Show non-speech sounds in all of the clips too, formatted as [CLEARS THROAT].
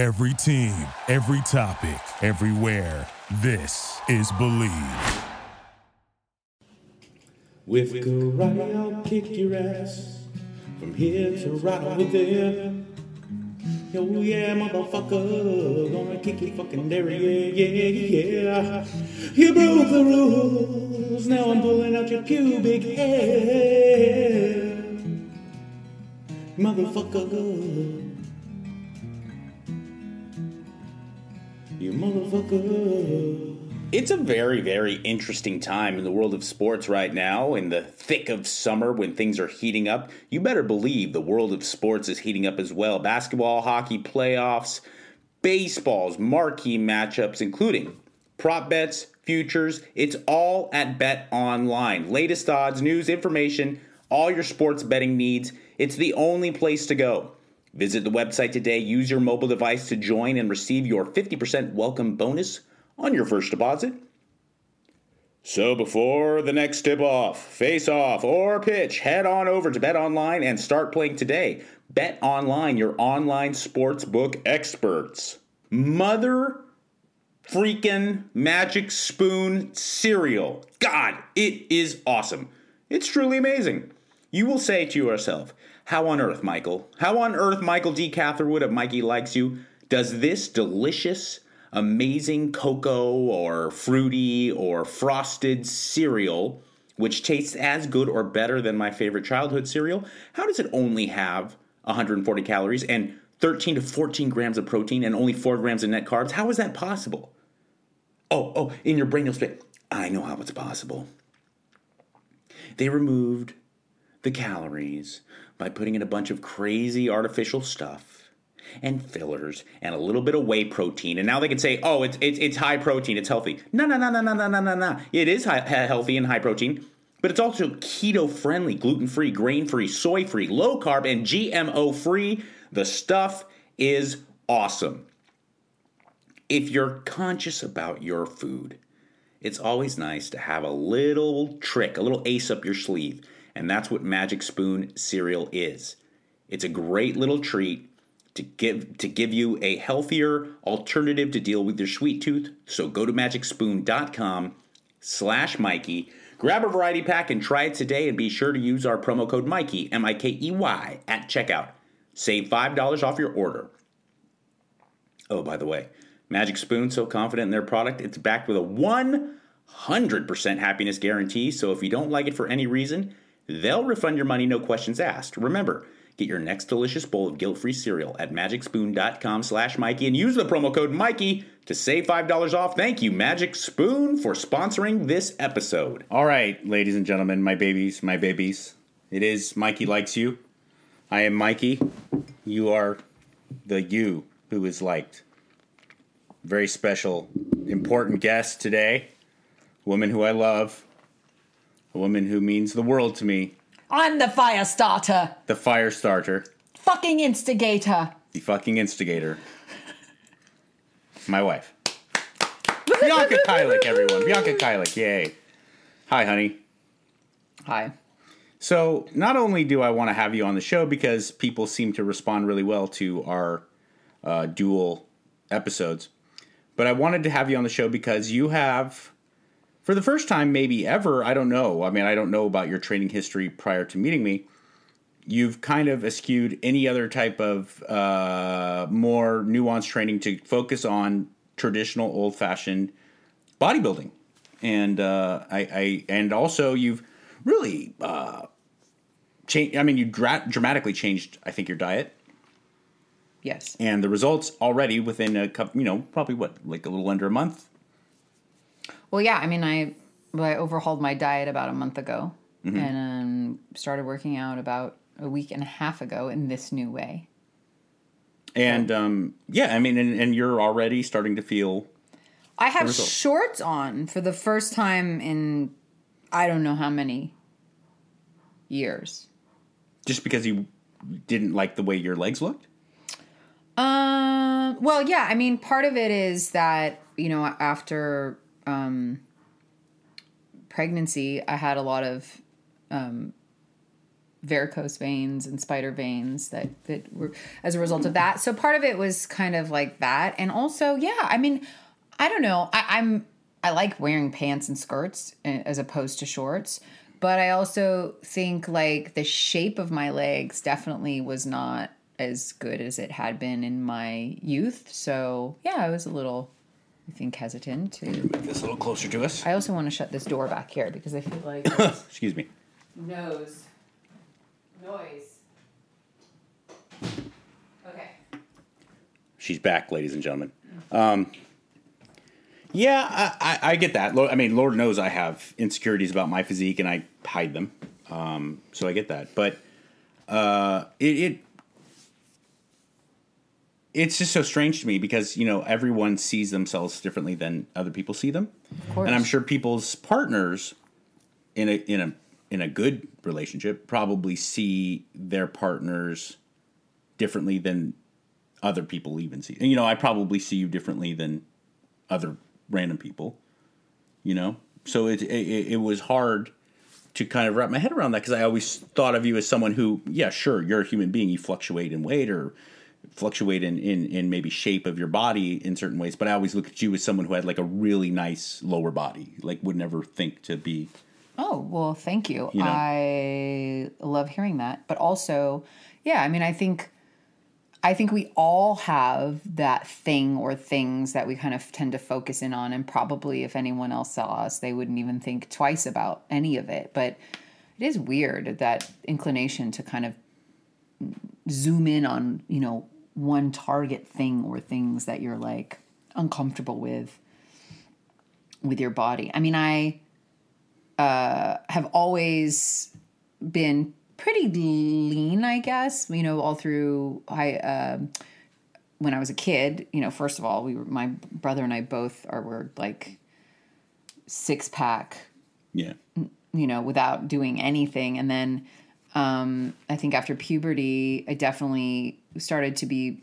Every team, every topic, everywhere. This is Believe. With karate, I'll kick your ass from here to right over there. Oh yeah, motherfucker, gonna kick your fucking yeah, yeah, yeah. You broke the rules, now I'm pulling out your pubic hair. Motherfucker. You motherfucker. It's a very, very interesting time in the world of sports right now, in the thick of summer when things are heating up. You better believe the world of sports is heating up as well. Basketball, hockey, playoffs, baseball's marquee matchups, including prop bets, futures. It's all at Bet Online. Latest odds, news, information, all your sports betting needs. It's the only place to go. Visit the website today, use your mobile device to join and receive your 50% welcome bonus on your first deposit. So before the next tip off, face off, or pitch, head on over to Bet Online and start playing today. Bet Online, your online sportsbook experts. Mother freaking Magic Spoon cereal. God, it is awesome. It's truly amazing. You will say to yourself, How on earth, Michael? How on earth, Michael D. Catherwood of Mikey Likes You, does this delicious, amazing cocoa or fruity or frosted cereal, which tastes as good or better than my favorite childhood cereal, how does it only have 140 calories and 13 to 14 grams of protein and only 4 grams of net carbs? How is that possible? Oh, oh, in your brain you'll say, I know how it's possible. They removed the calories by putting in a bunch of crazy artificial stuff and fillers and a little bit of whey protein. And now they can say, oh, it's, it's, it's high protein, it's healthy. No, no, no, no, no, no, no, no, no. It is high, healthy and high protein, but it's also keto friendly, gluten free, grain free, soy free, low carb, and GMO free. The stuff is awesome. If you're conscious about your food, it's always nice to have a little trick, a little ace up your sleeve. And that's what Magic Spoon cereal is. It's a great little treat to give to give you a healthier alternative to deal with your sweet tooth. So go to magicspoon.com slash Mikey. Grab a variety pack and try it today and be sure to use our promo code Mikey, M-I-K-E-Y, at checkout. Save $5 off your order. Oh, by the way, Magic Spoon, so confident in their product, it's backed with a 100% happiness guarantee. So if you don't like it for any reason, they'll refund your money, no questions asked. Remember, get your next delicious bowl of guilt-free cereal at magicspoon.com slash Mikey and use the promo code Mikey to save $5 off. Thank you, Magic Spoon, for sponsoring this episode. All right, ladies and gentlemen, my babies, my babies. It is Mikey Likes You. I am Mikey. You are the you who is liked. Very special, important guest today. Woman who I love. A woman who means the world to me. I'm the fire starter. The fire starter. Fucking instigator. The fucking instigator. My wife. Bianca Kajlich, everyone. Bianca Kajlich, yay. Hi, honey. Hi. So, not only do I want to have you on the show because people seem to respond really well to our uh, dual episodes, but I wanted to have you on the show because you have, for the first time, maybe ever, I don't know. I mean, I don't know about your training history prior to meeting me. You've kind of eschewed any other type of uh, more nuanced training to focus on traditional old fashioned bodybuilding. And uh, I, I, and also you've really uh, changed. I mean, you dra- dramatically changed. I think your diet Yes. and the results already within a couple. You know, probably what like a little under a month. Well, yeah. I mean, I well, I overhauled my diet about a month ago, Mm-hmm. and um, started working out about a week and a half ago in this new way. And um, yeah, I mean, and, and you're already starting to feel I have shorts on for the first time in I don't know how many years. just because you didn't like the way your legs looked. Um. Well, yeah. I mean, part of it is that you know after um, pregnancy, I had a lot of um, varicose veins and spider veins that that were as a result of that. So part of it was kind of like that, and also yeah, I mean, I don't know, I, I'm I like wearing pants and skirts eh, as opposed to shorts. But I also think like the shape of my legs definitely was not as good as it had been in my youth. So yeah, I was a little, I think, hesitant to. Move this a little closer to us. I also want to shut this door back here because I feel like [COUGHS] Excuse me. nose noise. Okay. She's back, ladies and gentlemen. Um, yeah, I, I, I get that. Lo- I mean, Lord knows I have insecurities about my physique, and I hide them. Um, so I get that. But uh, it, it it's just so strange to me because you know everyone sees themselves differently than other people see them, and I'm sure people's partners in a in a in a good relationship probably see their partners differently than other people even see. And, you know, I probably see you differently than other random people. You know, so it it, it was hard to kind of wrap my head around that because I always thought of you as someone who, yeah, sure, you're a human being. You fluctuate in weight or fluctuate in, in in maybe shape of your body in certain ways, but I always look at you as someone who had like a really nice lower body. Like would never think to be Oh, well, thank you. You know? I love hearing that. But also, yeah, I mean, I think I think we all have that thing or things that we kind of tend to focus in on and probably if anyone else saw us, they wouldn't even think twice about any of it. But it is weird that inclination to kind of zoom in on, you know, one target thing or things that you're like uncomfortable with with your body. I mean, I have always been pretty lean, I guess. You know, all through I um when I was a kid. You know, first of all, we were my brother and I both are were like six pack. yeah. You know, without doing anything, and then um, I think after puberty, I definitely started to be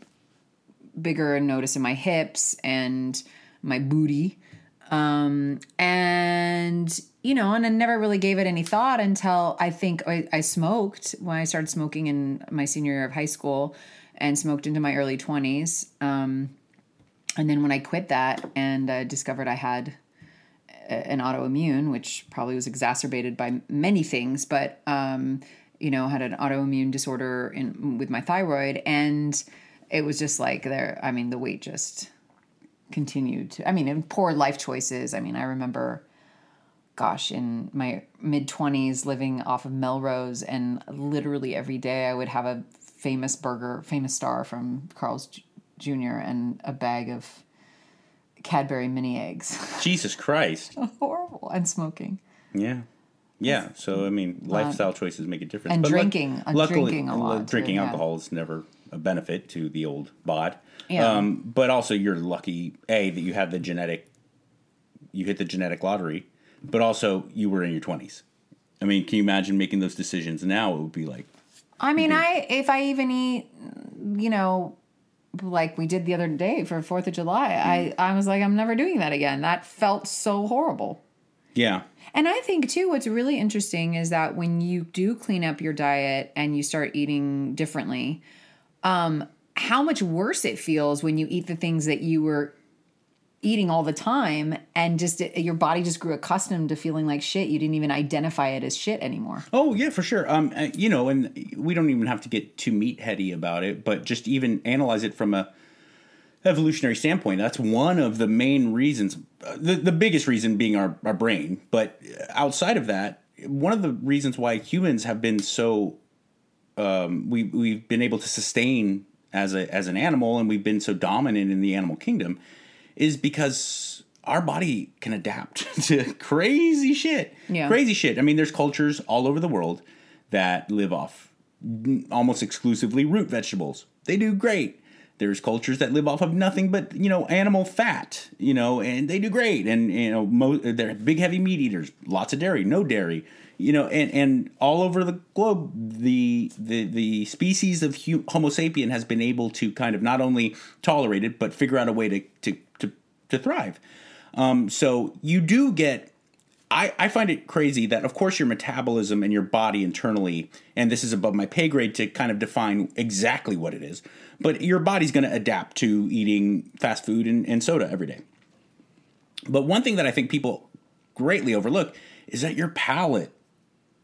bigger and notice in my hips and my booty. Um, and you know, and I never really gave it any thought until I think I, I smoked when I started smoking in my senior year of high school and smoked into my early 20s. Um, and then when I quit that and uh, discovered I had an autoimmune, which probably was exacerbated by many things, but um, you know, had an autoimmune disorder in with my thyroid, and it was just like there. I mean, the weight just continued. To, I mean, and poor life choices. I mean, I remember, gosh, in my mid twenties, living off of Melrose, and literally every day I would have a famous burger, famous star from Carl's Jr. and a bag of Cadbury mini eggs. Jesus Christ. [LAUGHS] Horrible. And smoking. Yeah. Yeah. So I mean, lifestyle choices make a difference. and luck- drinking- uh, and drinking a well, lot, too, Drinking yeah. alcohol is never a benefit to the old bod. Yeah. Um, but also, you're lucky a that you have the genetic. You hit the genetic lottery, but also you were in your twenties. I mean, can you imagine making those decisions now? It would be like, I mean, I if I even eat, you know, like we did the other day for Fourth of July, I mm-hmm. I was like, I'm never doing that again. That felt so horrible. Yeah, And I think too, what's really interesting is that when you do clean up your diet and you start eating differently, um, how much worse it feels when you eat the things that you were eating all the time and just your body just grew accustomed to feeling like shit. You didn't even identify it as shit anymore. Oh yeah, for sure. Um, uh, you know, and we don't even have to get too meatheady about it, but just even analyze it from a evolutionary standpoint. That's one of the main reasons. uh, The the biggest reason being our our brain, but outside of that, one of the reasons why humans have been so um, we we've been able to sustain as a as an animal, and we've been so dominant in the animal kingdom, is because our body can adapt [LAUGHS] to crazy shit. Yeah. Crazy shit. I mean, there's cultures all over the world that live off almost exclusively root vegetables. They do great. There's cultures that live off of nothing but you know animal fat, you know, and they do great. And you know, mo- they're big heavy meat eaters. Lots of dairy, no dairy, you know, and and all over the globe, the the the species of Homo sapien has been able to kind of not only tolerate it but figure out a way to to to, to thrive. Um, so you do get I, I find it crazy that, of course, your metabolism and your body internally, and this is above my pay grade to kind of define exactly what it is, but your body's going to adapt to eating fast food and, and soda every day. But one thing that I think people greatly overlook is that your palate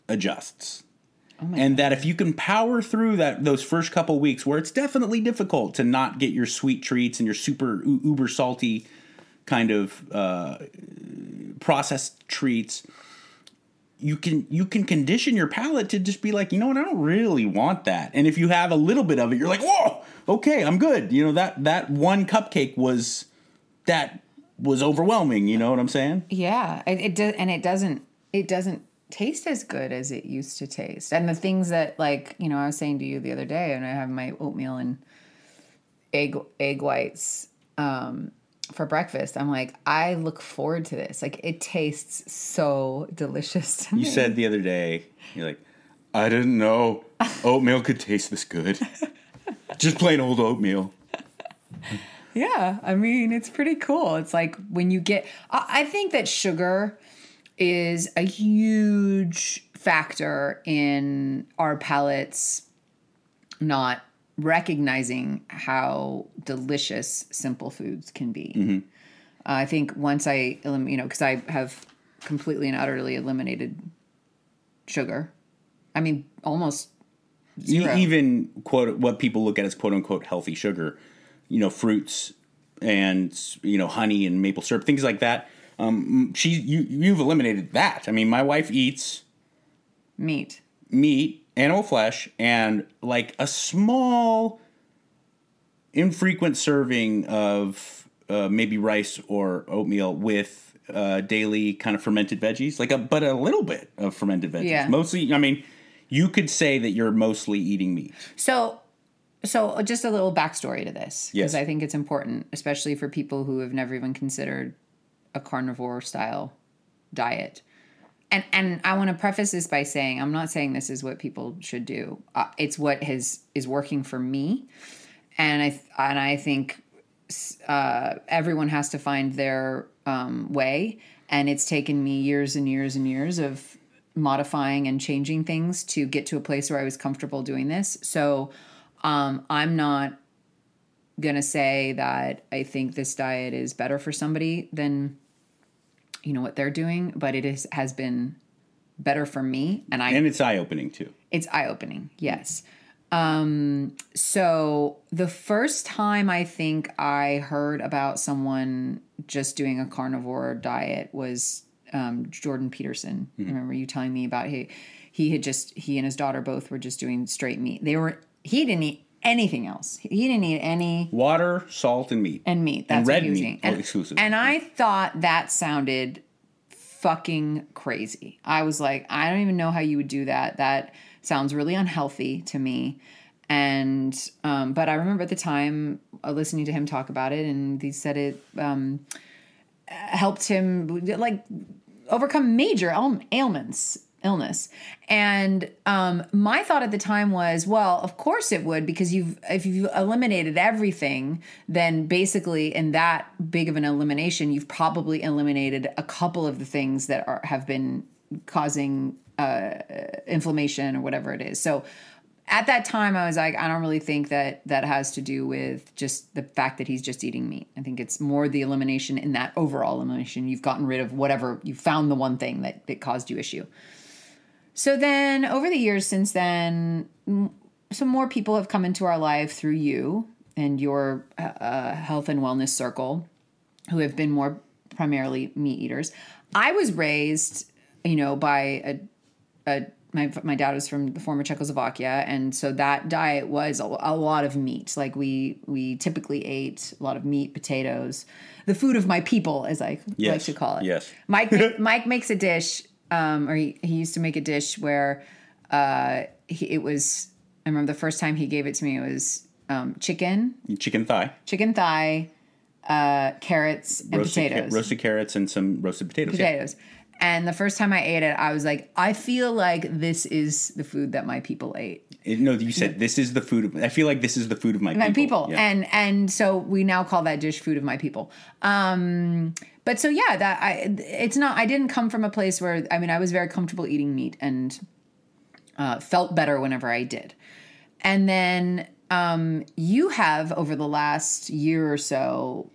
adjusts. Oh and that if you can power through that those first couple weeks where it's definitely difficult to not get your sweet treats and your super u- uber salty kind of uh, processed treats you can you can condition your palate to just be like you know what i don't really want that and if you have a little bit of it you're like whoa okay i'm good you know that that one cupcake was that was overwhelming you know what i'm saying Yeah, it, it does, and it doesn't. It doesn't taste as good as it used to taste. And the things that, like you know, I was saying to you the other day, and I have my oatmeal and egg egg whites um, for breakfast. I'm like, I look forward to this. Like, it tastes so delicious. To you said the other day you're like i didn't know oatmeal could taste this good [LAUGHS] just plain old oatmeal Yeah, I mean, it's pretty cool. It's like when you get, I think that sugar is a huge factor in our palates not recognizing how delicious simple foods can be. I think once I, elim- you know, because I have completely and utterly eliminated sugar. I mean, almost zero. even quote what people look at as quote unquote healthy sugar, you know, fruits and you know honey and maple syrup, things like that. Um, she you you've eliminated that. I mean, my wife eats meat. meat, animal flesh, and like a small, infrequent serving of uh, maybe rice or oatmeal with uh, daily kind of fermented veggies, like a but a little bit of fermented veggies. Yeah. Mostly, I mean, you could say that you're mostly eating meat. So, so just a little backstory to this because Yes. I think it's important, especially for people who have never even considered a carnivore style diet. And and I want to preface this by saying I'm not saying this is what people should do. Uh, it's what has is working for me, and I and I think uh, everyone has to find their um, way. And it's taken me years and years and years of modifying and changing things to get to a place where I was comfortable doing this. So um, I'm not to say that I think this diet is better for somebody than you know what they're doing, but it is has been better for me and I And it's eye opening too. it's eye opening, yes. Um, so the first time I think I heard about someone just doing a carnivore diet was um, Jordan Peterson. I remember you telling me about he he had just he and his daughter both were just doing straight meat. They were he didn't eat anything else. He didn't eat any Water, salt, and meat. and meat. That's red he was meat, And, exclusive. and I thought that sounded fucking crazy. I was like, I don't even know how you would do that. That sounds really unhealthy to me. And um, but I remember at the time uh, listening to him talk about it, and he said it um, helped him like overcome major ail- ailments illness. And um, my thought at the time was well of course it would because you've if you've eliminated everything then basically in that big of an elimination you've probably eliminated a couple of the things that are have been causing uh, inflammation or whatever it is. So at that time i was like i don't really think that that has to do with just the fact that he's just eating meat. I think it's more the elimination in that overall elimination. You've gotten rid of whatever you found the one thing that, that caused you issue so then over the years since then some more people have come into our life through you and your uh, health and wellness circle who have been more primarily meat eaters i was raised you know by a a my my dad was from the former Czechoslovakia, and so that diet was a, a lot of meat. Like we we typically ate a lot of meat, potatoes, the food of my people, as I like to call it. yes. Mike [LAUGHS] Mike makes a dish, um, or he, he used to make a dish where uh, he, it was. I remember the first time he gave it to me. It was um, chicken, Chicken thigh, chicken thigh, uh, carrots, and roasted, ca- potatoes roasted carrots, and some roasted potatoes. yeah. potatoes. And the first time I ate it, I was like, I feel like this is the food that my people ate. No, you said this is the food. Of, I feel like this is the food of my, my people, Yeah. and and so we now call that dish food of my people. Um but so yeah that i it's not i didn't come from a place where i mean i was very comfortable eating meat and uh, felt better whenever i did. And then um you have over the last year or so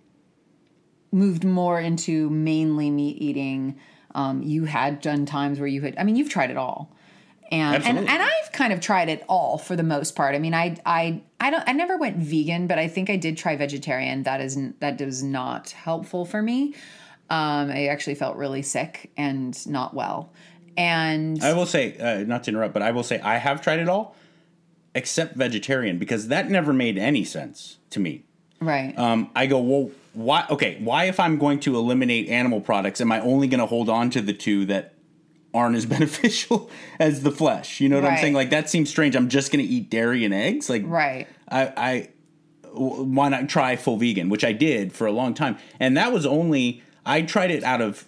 moved more into mainly meat eating. Um you had done times where you had i mean you've tried it all and, and Absolutely. and I've kind of tried it all for the most part. I mean, I I I don't I never went vegan, but I think I did try vegetarian. That is n- that was not helpful for me. Um, I actually felt really sick and not well. And I will say, uh, not to interrupt, but I will say I have tried it all except vegetarian because that never made any sense to me. right, Um, I go, well, why? Okay, why if I'm going to eliminate animal products, am I only going to hold on to the two that aren't as [LAUGHS] beneficial as the flesh? You know what I'm saying? Like that seems strange. I'm just going to eat dairy and eggs. Like, right, I I why not try full vegan, which I did for a long time, and that was only I tried it out of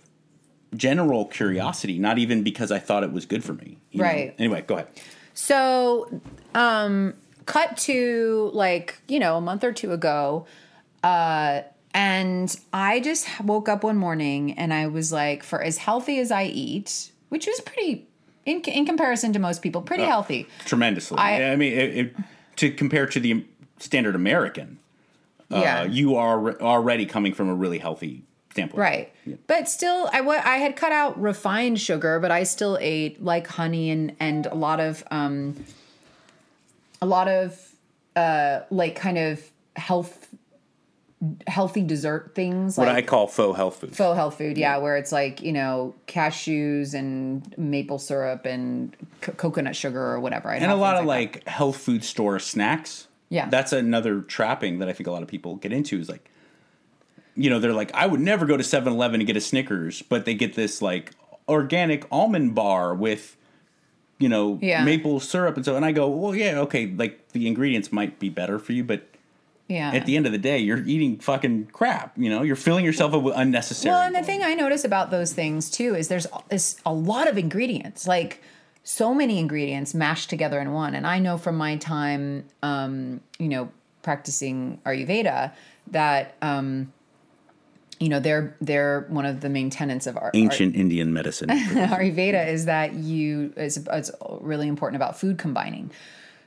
general curiosity, not even because I thought it was good for me. you know? Right. Anyway, go ahead. So, um, cut to like, you know, a month or two ago. Uh, and I just woke up one morning and I was like, for as healthy as I eat, which was pretty, in, in comparison to most people, pretty healthy. Tremendously. I- I, mean, it, it, to compare to the standard American, uh, yeah. you are already coming from a really healthy standpoint. Right. But still, I wa- I had cut out refined sugar, but I still ate like honey and, and a lot of, um, a lot of, uh, like kind of health, healthy dessert things. What like, I call faux health food. faux health food yeah where it's like you know cashews and maple syrup and co- coconut sugar or whatever I'd and a lot of that. like health food store snacks. Yeah. That's another trapping that I think a lot of people get into is like, you know, they're like, I would never go to 7 Eleven and get a Snickers, but they get this like organic almond bar with, you know, Yeah. maple syrup and so. And I go, well, yeah, okay, like the ingredients might be better for you, but yeah at the end of the day, you're eating fucking crap. You know, you're filling yourself up with unnecessary. well and the thing i notice about those things too is there's is a lot of ingredients like so many ingredients mashed together in one and i know from my time um you know practicing ayurveda that um you know they're they're one of the main tenets of our ancient Indian medicine. [LAUGHS] Ayurveda is that you it's, it's really important about food combining.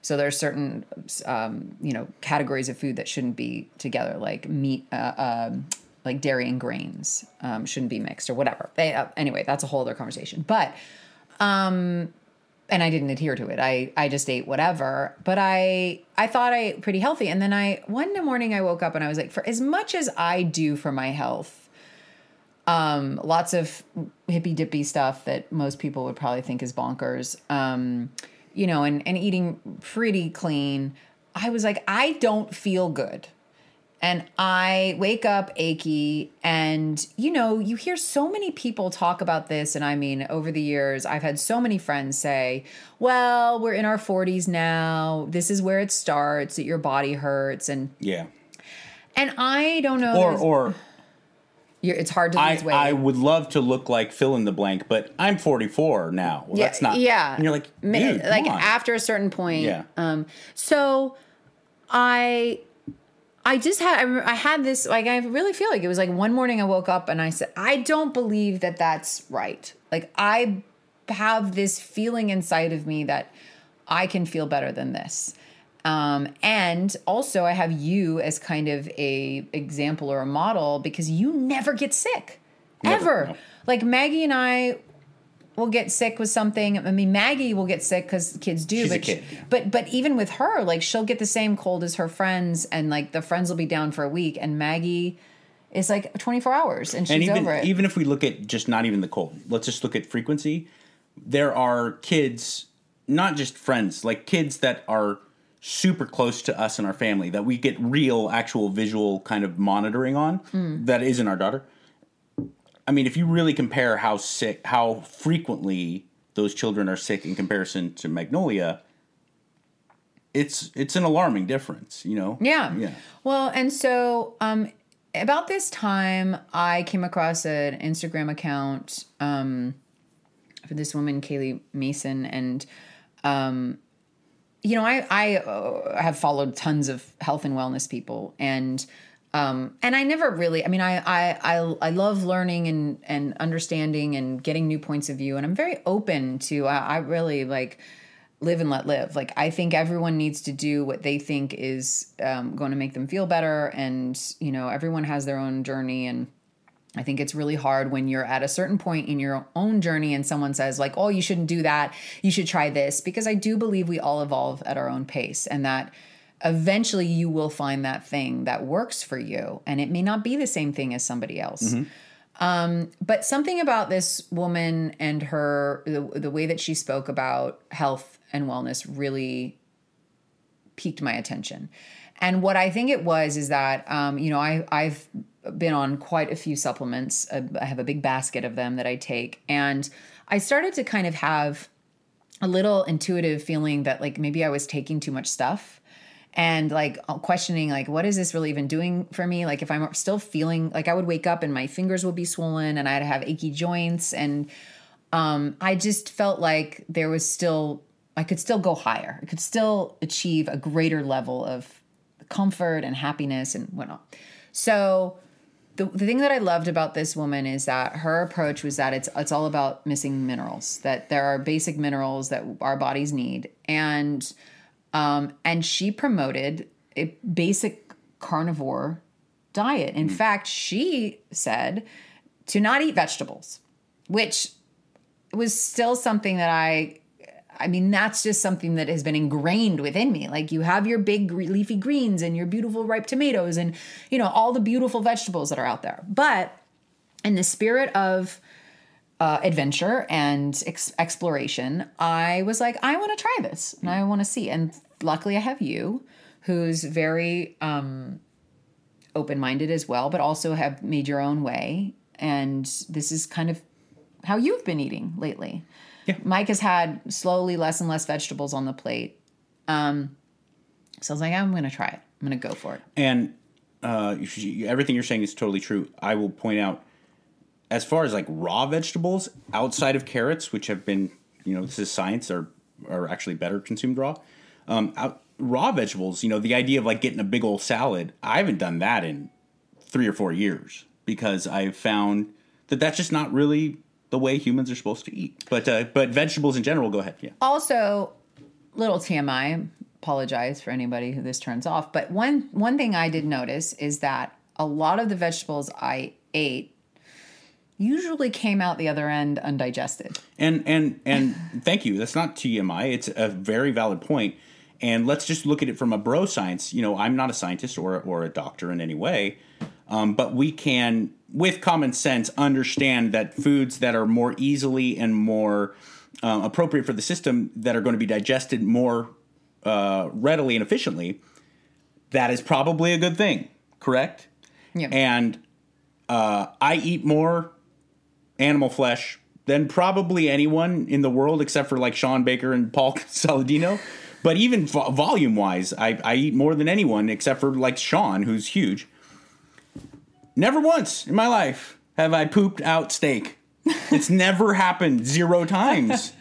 So there's certain um, you know categories of food that shouldn't be together, like meat, uh, um, like dairy and grains um, shouldn't be mixed or whatever. They, uh, anyway, that's a whole other conversation. But um, and I didn't adhere to it. I I just ate whatever. But I I thought I ate pretty healthy, and then I one morning I woke up and I was like, for as much as I do for my health um, lots of hippy dippy stuff that most people would probably think is bonkers. Um, you know, and, and eating pretty clean. I was like, I don't feel good. And I wake up achy, and you know, you hear so many people talk about this. And I mean, over the years, I've had so many friends say, Well, we're in our 40s now. This is where it starts, that your body hurts. And yeah. and I don't know. Or or you're, it's hard to I, lose weight. I would love to look like fill in the blank, but I'm 44 now. Well, Yeah, that's not. yeah. And you're like, dude, like after a certain point. Yeah. Um. So, I, I just had I, I had this like I really feel like it was like one morning I woke up and I said I don't believe that that's right. Like I have this feeling inside of me that I can feel better than this. Um, and also I have you as kind of a example or a model because you never get sick. Never, ever. no. Like Maggie and I will get sick with something. I mean, Maggie will get sick because kids do. She's but kid, yeah. but but even with her, like she'll get the same cold as her friends, and like the friends will be down for a week, and Maggie is like 24 hours, and she's and even over it. even if we look at just not even the cold, let's just look at frequency. There are kids, not just friends, like kids that are super close to us and our family that we get real, actual visual kind of monitoring on. Hmm. That isn't our daughter. I mean, if you really compare how sick, how frequently those children are sick in comparison to Magnolia, it's it's an alarming difference. You know. Yeah. Yeah. Well, and so um about this time I came across an Instagram account um for this woman, Kaylee Mason, and um, you know, I I uh, have followed tons of health and wellness people, and um, and I never really. I mean, I I I, I love learning and and understanding and getting new points of view, and I'm very open to. I, I really like live and let live. Like I think everyone needs to do what they think is um, going to make them feel better, and you know, everyone has their own journey and I think it's really hard when you're at a certain point in your own journey and someone says, like, oh, you shouldn't do that. You should try this. Because I do believe we all evolve at our own pace and that eventually you will find that thing that works for you. And it may not be the same thing as somebody else. Mm-hmm. Um, but something about this woman and her, the, the way that she spoke about health and wellness really piqued my attention. And what I think it was is that, um, you know, I, I've been on quite a few supplements. I have a big basket of them that I take. And I started to kind of have a little intuitive feeling that like maybe I was taking too much stuff and like questioning like what is this really even doing for me like if i'm still feeling like i would wake up and my fingers would be swollen and i'd have achy joints and um, i just felt like there was still i could still go higher i could still achieve a greater level of comfort and happiness and whatnot so the, the thing that I loved about this woman is that her approach was that it's it's all about missing minerals that there are basic minerals that our bodies need and um, and she promoted a basic carnivore diet in mm. fact she said to not eat vegetables which was still something that I I mean, that's just something that has been ingrained within me. Like you have your big leafy greens and your beautiful ripe tomatoes and, you know, all the beautiful vegetables that are out there. But in the spirit of uh, adventure and ex- exploration, I was like, I want to try this and I want to see. And luckily, I have you, who's very um, open minded as well, but also have made your own way. And this is kind of how you've been eating lately. Yeah. Mike has had slowly less and less vegetables on the plate. Um, so I was like, I'm going to try it. I'm going to go for it. And uh, everything you're saying is totally true. I will point out, as far as like raw vegetables outside of carrots, which have been, you know, this is science, are are actually better consumed raw. Um, out, raw vegetables, you know, the idea of like getting a big old salad, I haven't done that in three or four years because I've found that that's just not really the way humans are supposed to eat. But uh, but vegetables in general, go ahead. Yeah. Also, little TMI. Apologize for anybody who this turns off. But one one thing I did notice is that a lot of the vegetables I ate usually came out the other end undigested. And and and [LAUGHS] thank you. That's not TMI. It's a very valid point. And let's just look at it from a bro science. You know, I'm not a scientist or or a doctor in any way, um, but we can with common sense, understand that foods that are more easily and more uh, appropriate for the system that are going to be digested more uh, readily and efficiently, that is probably a good thing, correct? Yeah. And uh, I eat more animal flesh than probably anyone in the world except for like Shawn Baker and Paul [LAUGHS] Saladino. But even vo- volume wise, I, I eat more than anyone except for like Shawn, who's huge. Never once in my life have I pooped out steak. It's [LAUGHS] never happened zero times.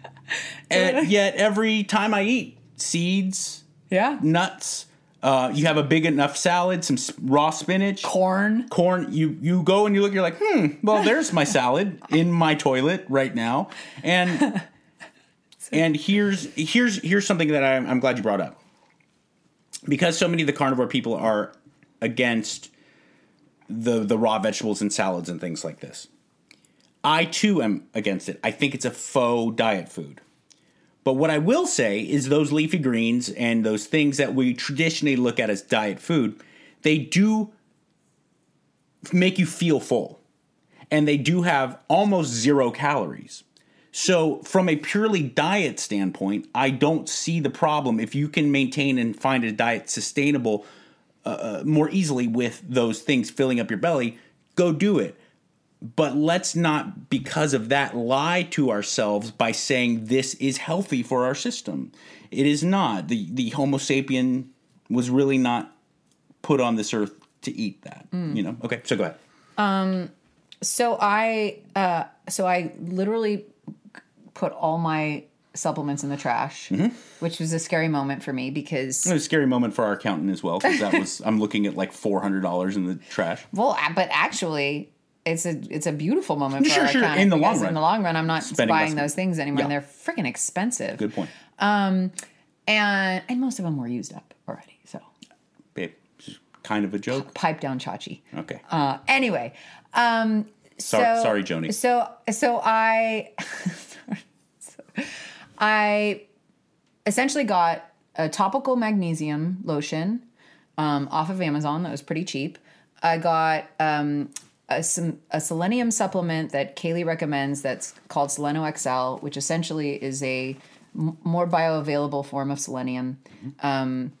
[LAUGHS] and yet every time I eat seeds, yeah, nuts, uh, you have a big enough salad, some raw spinach, corn, corn. You you go and you look. You're like, hmm. Well, there's my salad in my toilet right now, and [LAUGHS] and here's here's here's something that I'm, I'm glad you brought up because so many of the carnivore people are against the the raw vegetables and salads and things like this. I too am against it. I think it's a faux diet food. But what I will say is those leafy greens and those things that we traditionally look at as diet food, they do make you feel full. And they do have almost zero calories. So, from a purely diet standpoint, I don't see the problem if you can maintain and find a diet sustainable uh, uh, more easily with those things filling up your belly, go do it. But let's not, because of that, lie to ourselves by saying this is healthy for our system. It is not. The, the Homo sapien was really not put on this earth to eat that. Mm. You know? Okay, so go ahead. Um, So I, uh, so I literally put all my supplements in the trash, Mm-hmm. which was a scary moment for me because, It was a scary moment for our accountant as well because that was I'm looking at like four hundred dollars in the trash. well, but actually. It's a it's a beautiful moment for Sure, our sure, accountant in the long run. In the long run, I'm not Spending buying less- those things anymore. Yeah. and They're freaking expensive. Good point. Um, and and most of them were used up already. So babe. Kind of a joke. pipe down, Chachi. Okay. Uh, anyway, um, Sorry- so, sorry, Joni. So, so I, [LAUGHS] I essentially got a topical magnesium lotion um, off of Amazon that was pretty cheap. I got um, a, a selenium supplement that Kaylee recommends that's called Seleno XL, which essentially is a m- more bioavailable form of selenium. Um,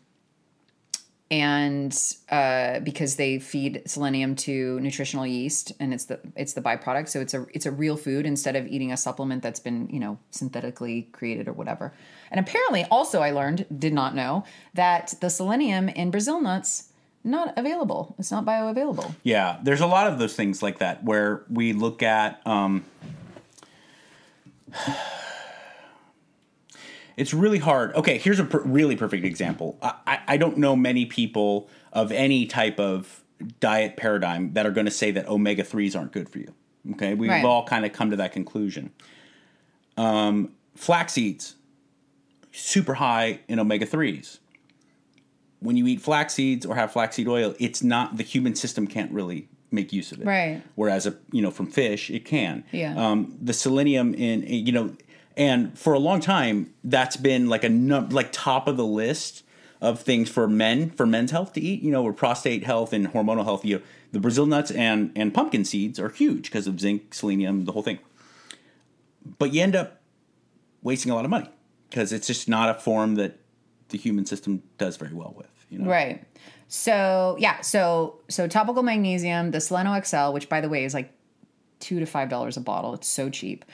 and uh, because they feed selenium to nutritional yeast, and it's the it's the byproduct, so it's a it's a real food instead of eating a supplement that's been you know synthetically created or whatever. And apparently, also I learned did not know that the selenium in Brazil nuts not available. It's not bioavailable. Yeah, there's a lot of those things like that where we look at. Um, it's really hard. Okay, here's a per- really perfect example. I, I, don't know many people of any type of diet paradigm that are going to say that omega 3s aren't good for you. Okay, we've Right. all kind of come to that conclusion. Um, flax seeds, super high in omega 3s when you eat flax seeds or have flaxseed oil, it's not the human system can't really make use of it. Right. Whereas a you know from fish it can. Yeah. Um, the selenium in you know, and for a long time that's been like a num- like top of the list of things for men for men's health to eat. You know, where prostate health and hormonal health. You know, the Brazil nuts and and pumpkin seeds are huge because of zinc, selenium, the whole thing. But you end up wasting a lot of money because it's just not a form that the human system does very well with. You know? Right. So yeah, so so topical magnesium, the Seleno XL, which by the way is like two to five dollars a bottle. It's so cheap.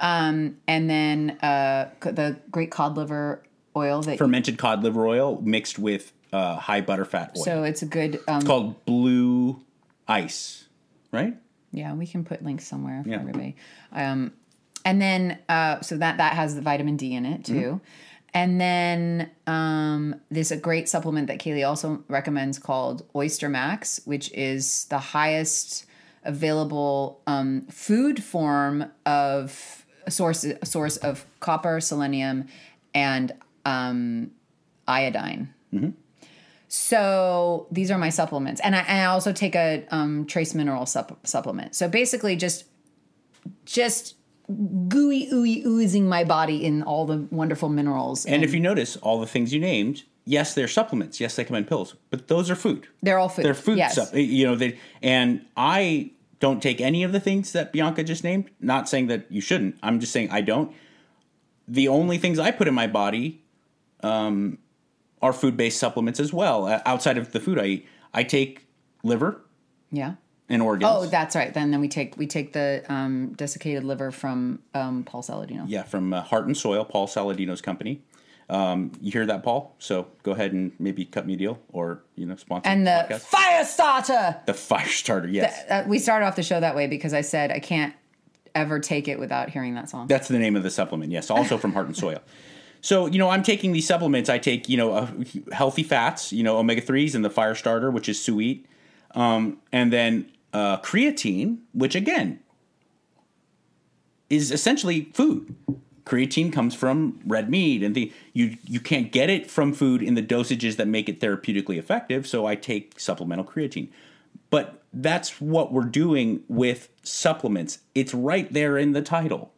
Um, and then uh, the great cod liver oil that fermented cod liver oil mixed with uh, high butterfat oil. so it's a good um, it's called blue ice, right? yeah we can put links somewhere for Yeah. everybody um, and then uh, so that that has the vitamin d in it too Mm-hmm. and then um, there's a great supplement that kaylee also recommends called oyster max which is the highest available um, food form of a source a source of copper selenium and um, iodine so these are my supplements, and I, and I also take a um, trace mineral sup- supplement. So basically, just just gooey ooey oozing my body in all the wonderful minerals. And if you notice, all the things you named, yes, they're supplements. Yes, they come in pills, but those are food. they're all food. They're food Yes. You know, they and I don't take any of the things that Bianca just named. Not saying that you shouldn't. I'm just saying I don't. The only things I put in my body um, are food based supplements as well. Uh, outside of the food I eat, I take liver Yeah. and organs. Oh, that's right. Then then we take we take the um, desiccated liver from um, Paul Saladino. Yeah, from uh, Heart and Soil, Paul Saladino's company. Um, you hear that, Paul? So go ahead and maybe cut me a deal or you know sponsor And the podcast. fire starter. the fire starter. Yes, Uh, we started off the show that way because I said I can't ever take it without hearing that song. that's the name of the supplement. Yes, also from Heart and Soil. So you know, I'm taking these supplements. I take you know uh, healthy fats, you know omega threes, and the fire starter, which is sweet, um, and then uh, creatine, which again is essentially food. Creatine comes from red meat, and the you you can't get it from food in the dosages that make it therapeutically effective. So I take supplemental creatine, but that's what we're doing with supplements. It's right there in the title.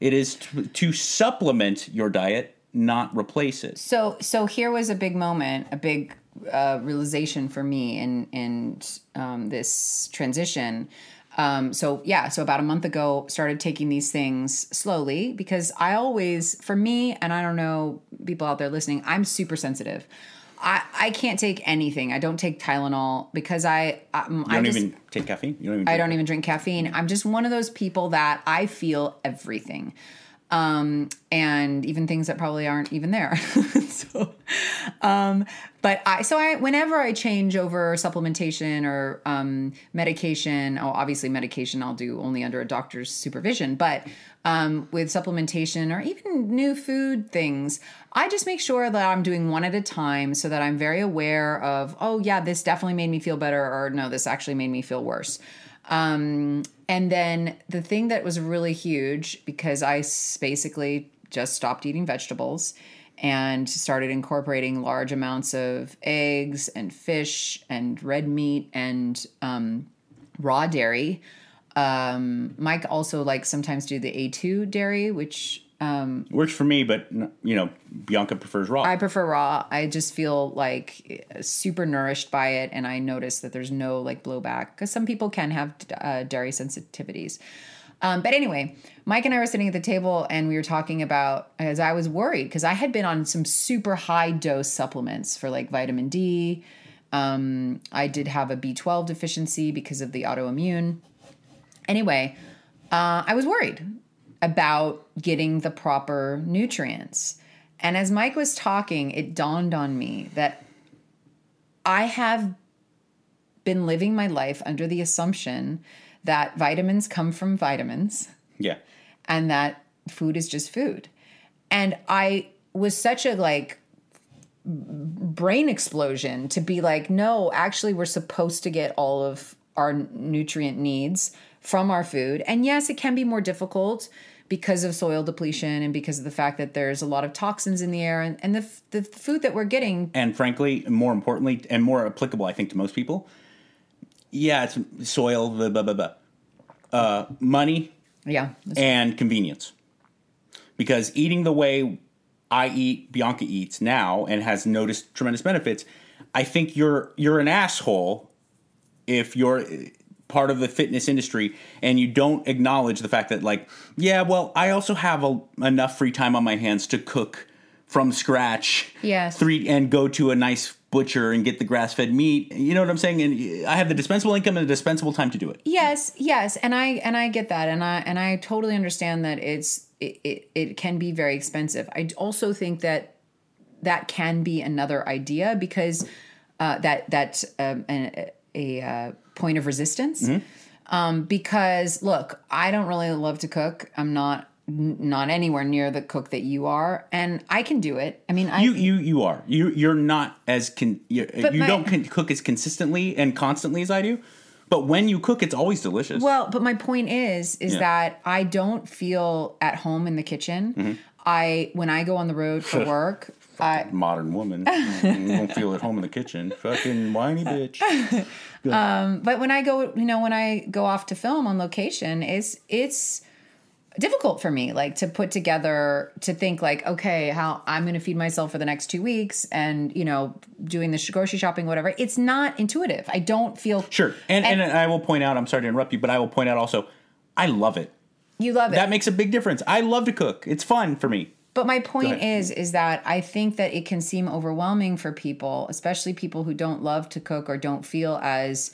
It is to, to supplement your diet, not replace it. So so here was a big moment, a big uh, realization for me in in um, this transition. Um, so yeah, so about a month ago, started taking these things slowly because I always, for me, and I don't know people out there listening, I'm super sensitive. I, I can't take anything. I don't take Tylenol because I um, You I don't just, even take caffeine. You don't even. I don't even drink caffeine. I'm just one of those people that I feel everything. Um, and even things that probably aren't even there. [LAUGHS] so, um, but I so I whenever I change over supplementation or um, medication, oh obviously medication I'll do only under a doctor's supervision, but um, with supplementation or even new food things, I just make sure that I'm doing one at a time so that I'm very aware of oh yeah this definitely made me feel better or no this actually made me feel worse. Um, and then the thing that was really huge because I basically just stopped eating vegetables and started incorporating large amounts of eggs and fish and red meat and um, raw dairy. Um, Mike also like sometimes do the A2 dairy, which um, works for me, but you know, Bianca prefers raw. I prefer raw. I just feel like super nourished by it, and I notice that there's no like blowback because some people can have uh, dairy sensitivities. Um, but anyway, Mike and I were sitting at the table and we were talking about as I was worried because I had been on some super high dose supplements for like vitamin D. Um, I did have a B12 deficiency because of the autoimmune. Anyway, uh, I was worried about getting the proper nutrients. And as Mike was talking, it dawned on me that I have been living my life under the assumption that vitamins come from vitamins. Yeah. And that food is just food. And I was such a like brain explosion to be like, no, actually, we're supposed to get all of our nutrient needs from our food. And yes, it can be more difficult because of soil depletion and because of the fact that there's a lot of toxins in the air and, and the, the food that we're getting. And frankly, more importantly, and more applicable, I think, to most people, yeah, it's soil, blah, blah, blah, blah. Uh, money, yeah, and convenience. Because eating the way I eat, Bianca eats now, and has noticed tremendous benefits, I think you're you're an asshole if you're part of the fitness industry and you don't acknowledge the fact that like yeah well i also have a, enough free time on my hands to cook from scratch yes three and go to a nice butcher and get the grass fed meat. You know what I'm saying? And I have the dispensable income and the dispensable time to do it. Yes, yes, and I and I get that, and I and I totally understand that it's it it, it can be very expensive. I also think that that can be another idea because uh, that that um, a uh, point of resistance. Mm-hmm. Um, because look, I don't really love to cook. I'm not not anywhere near the cook that you are and i can do it i mean I, you you you are you you're not as can you, you my, don't can cook as consistently and constantly as i do but when you cook it's always delicious well but my point is is yeah. that i don't feel at home in the kitchen mm-hmm. i when i go on the road for [LAUGHS] work I, modern woman. [LAUGHS] You don't feel at home in the kitchen. Fucking whiny bitch. [LAUGHS] Um but when i go you know when i go off to film on location it's it's difficult for me like to put together to think like okay how i'm going to feed myself for the next two weeks and you know doing the grocery shopping whatever. It's not intuitive. I don't feel sure. And, and, and i will point out i'm sorry to interrupt you but i will point out also i love it. You love it. That makes a big difference. I love to cook. It's fun for me but my point is is that i think that it can seem overwhelming for people especially people who don't love to cook or don't feel as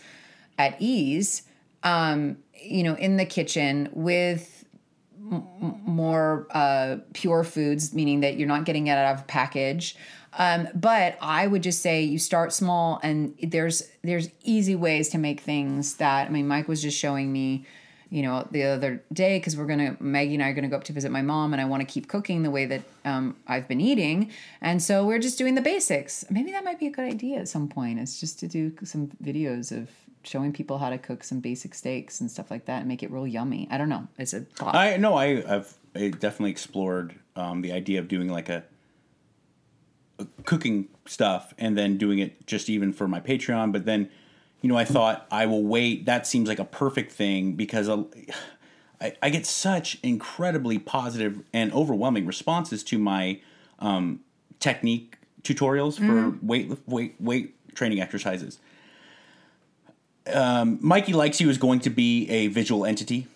at ease um you know in the kitchen with more uh, pure foods, meaning that you're not getting it out of a package. Um, but I would just say you start small, and there's there's easy ways to make things that I mean. Mike was just showing me, you know, the other day because we're gonna Maggie and I are gonna go up to visit my mom, and I want to keep cooking the way that um, I've been eating, and so we're just doing the basics. Maybe that might be a good idea at some point. It's just to do some videos of showing people how to cook some basic steaks and stuff like that and make it real yummy. I don't know. It's a thought. I know I, have I definitely explored um, the idea of doing like a, a, cooking stuff and then doing it just even for my Patreon. But then, you know, I thought I will wait. That seems like a perfect thing because [SIGHS] I, I get such incredibly positive and overwhelming responses to my um, technique tutorials for mm-hmm. weight weight weight training exercises um, Mikey Likes You is going to be a visual entity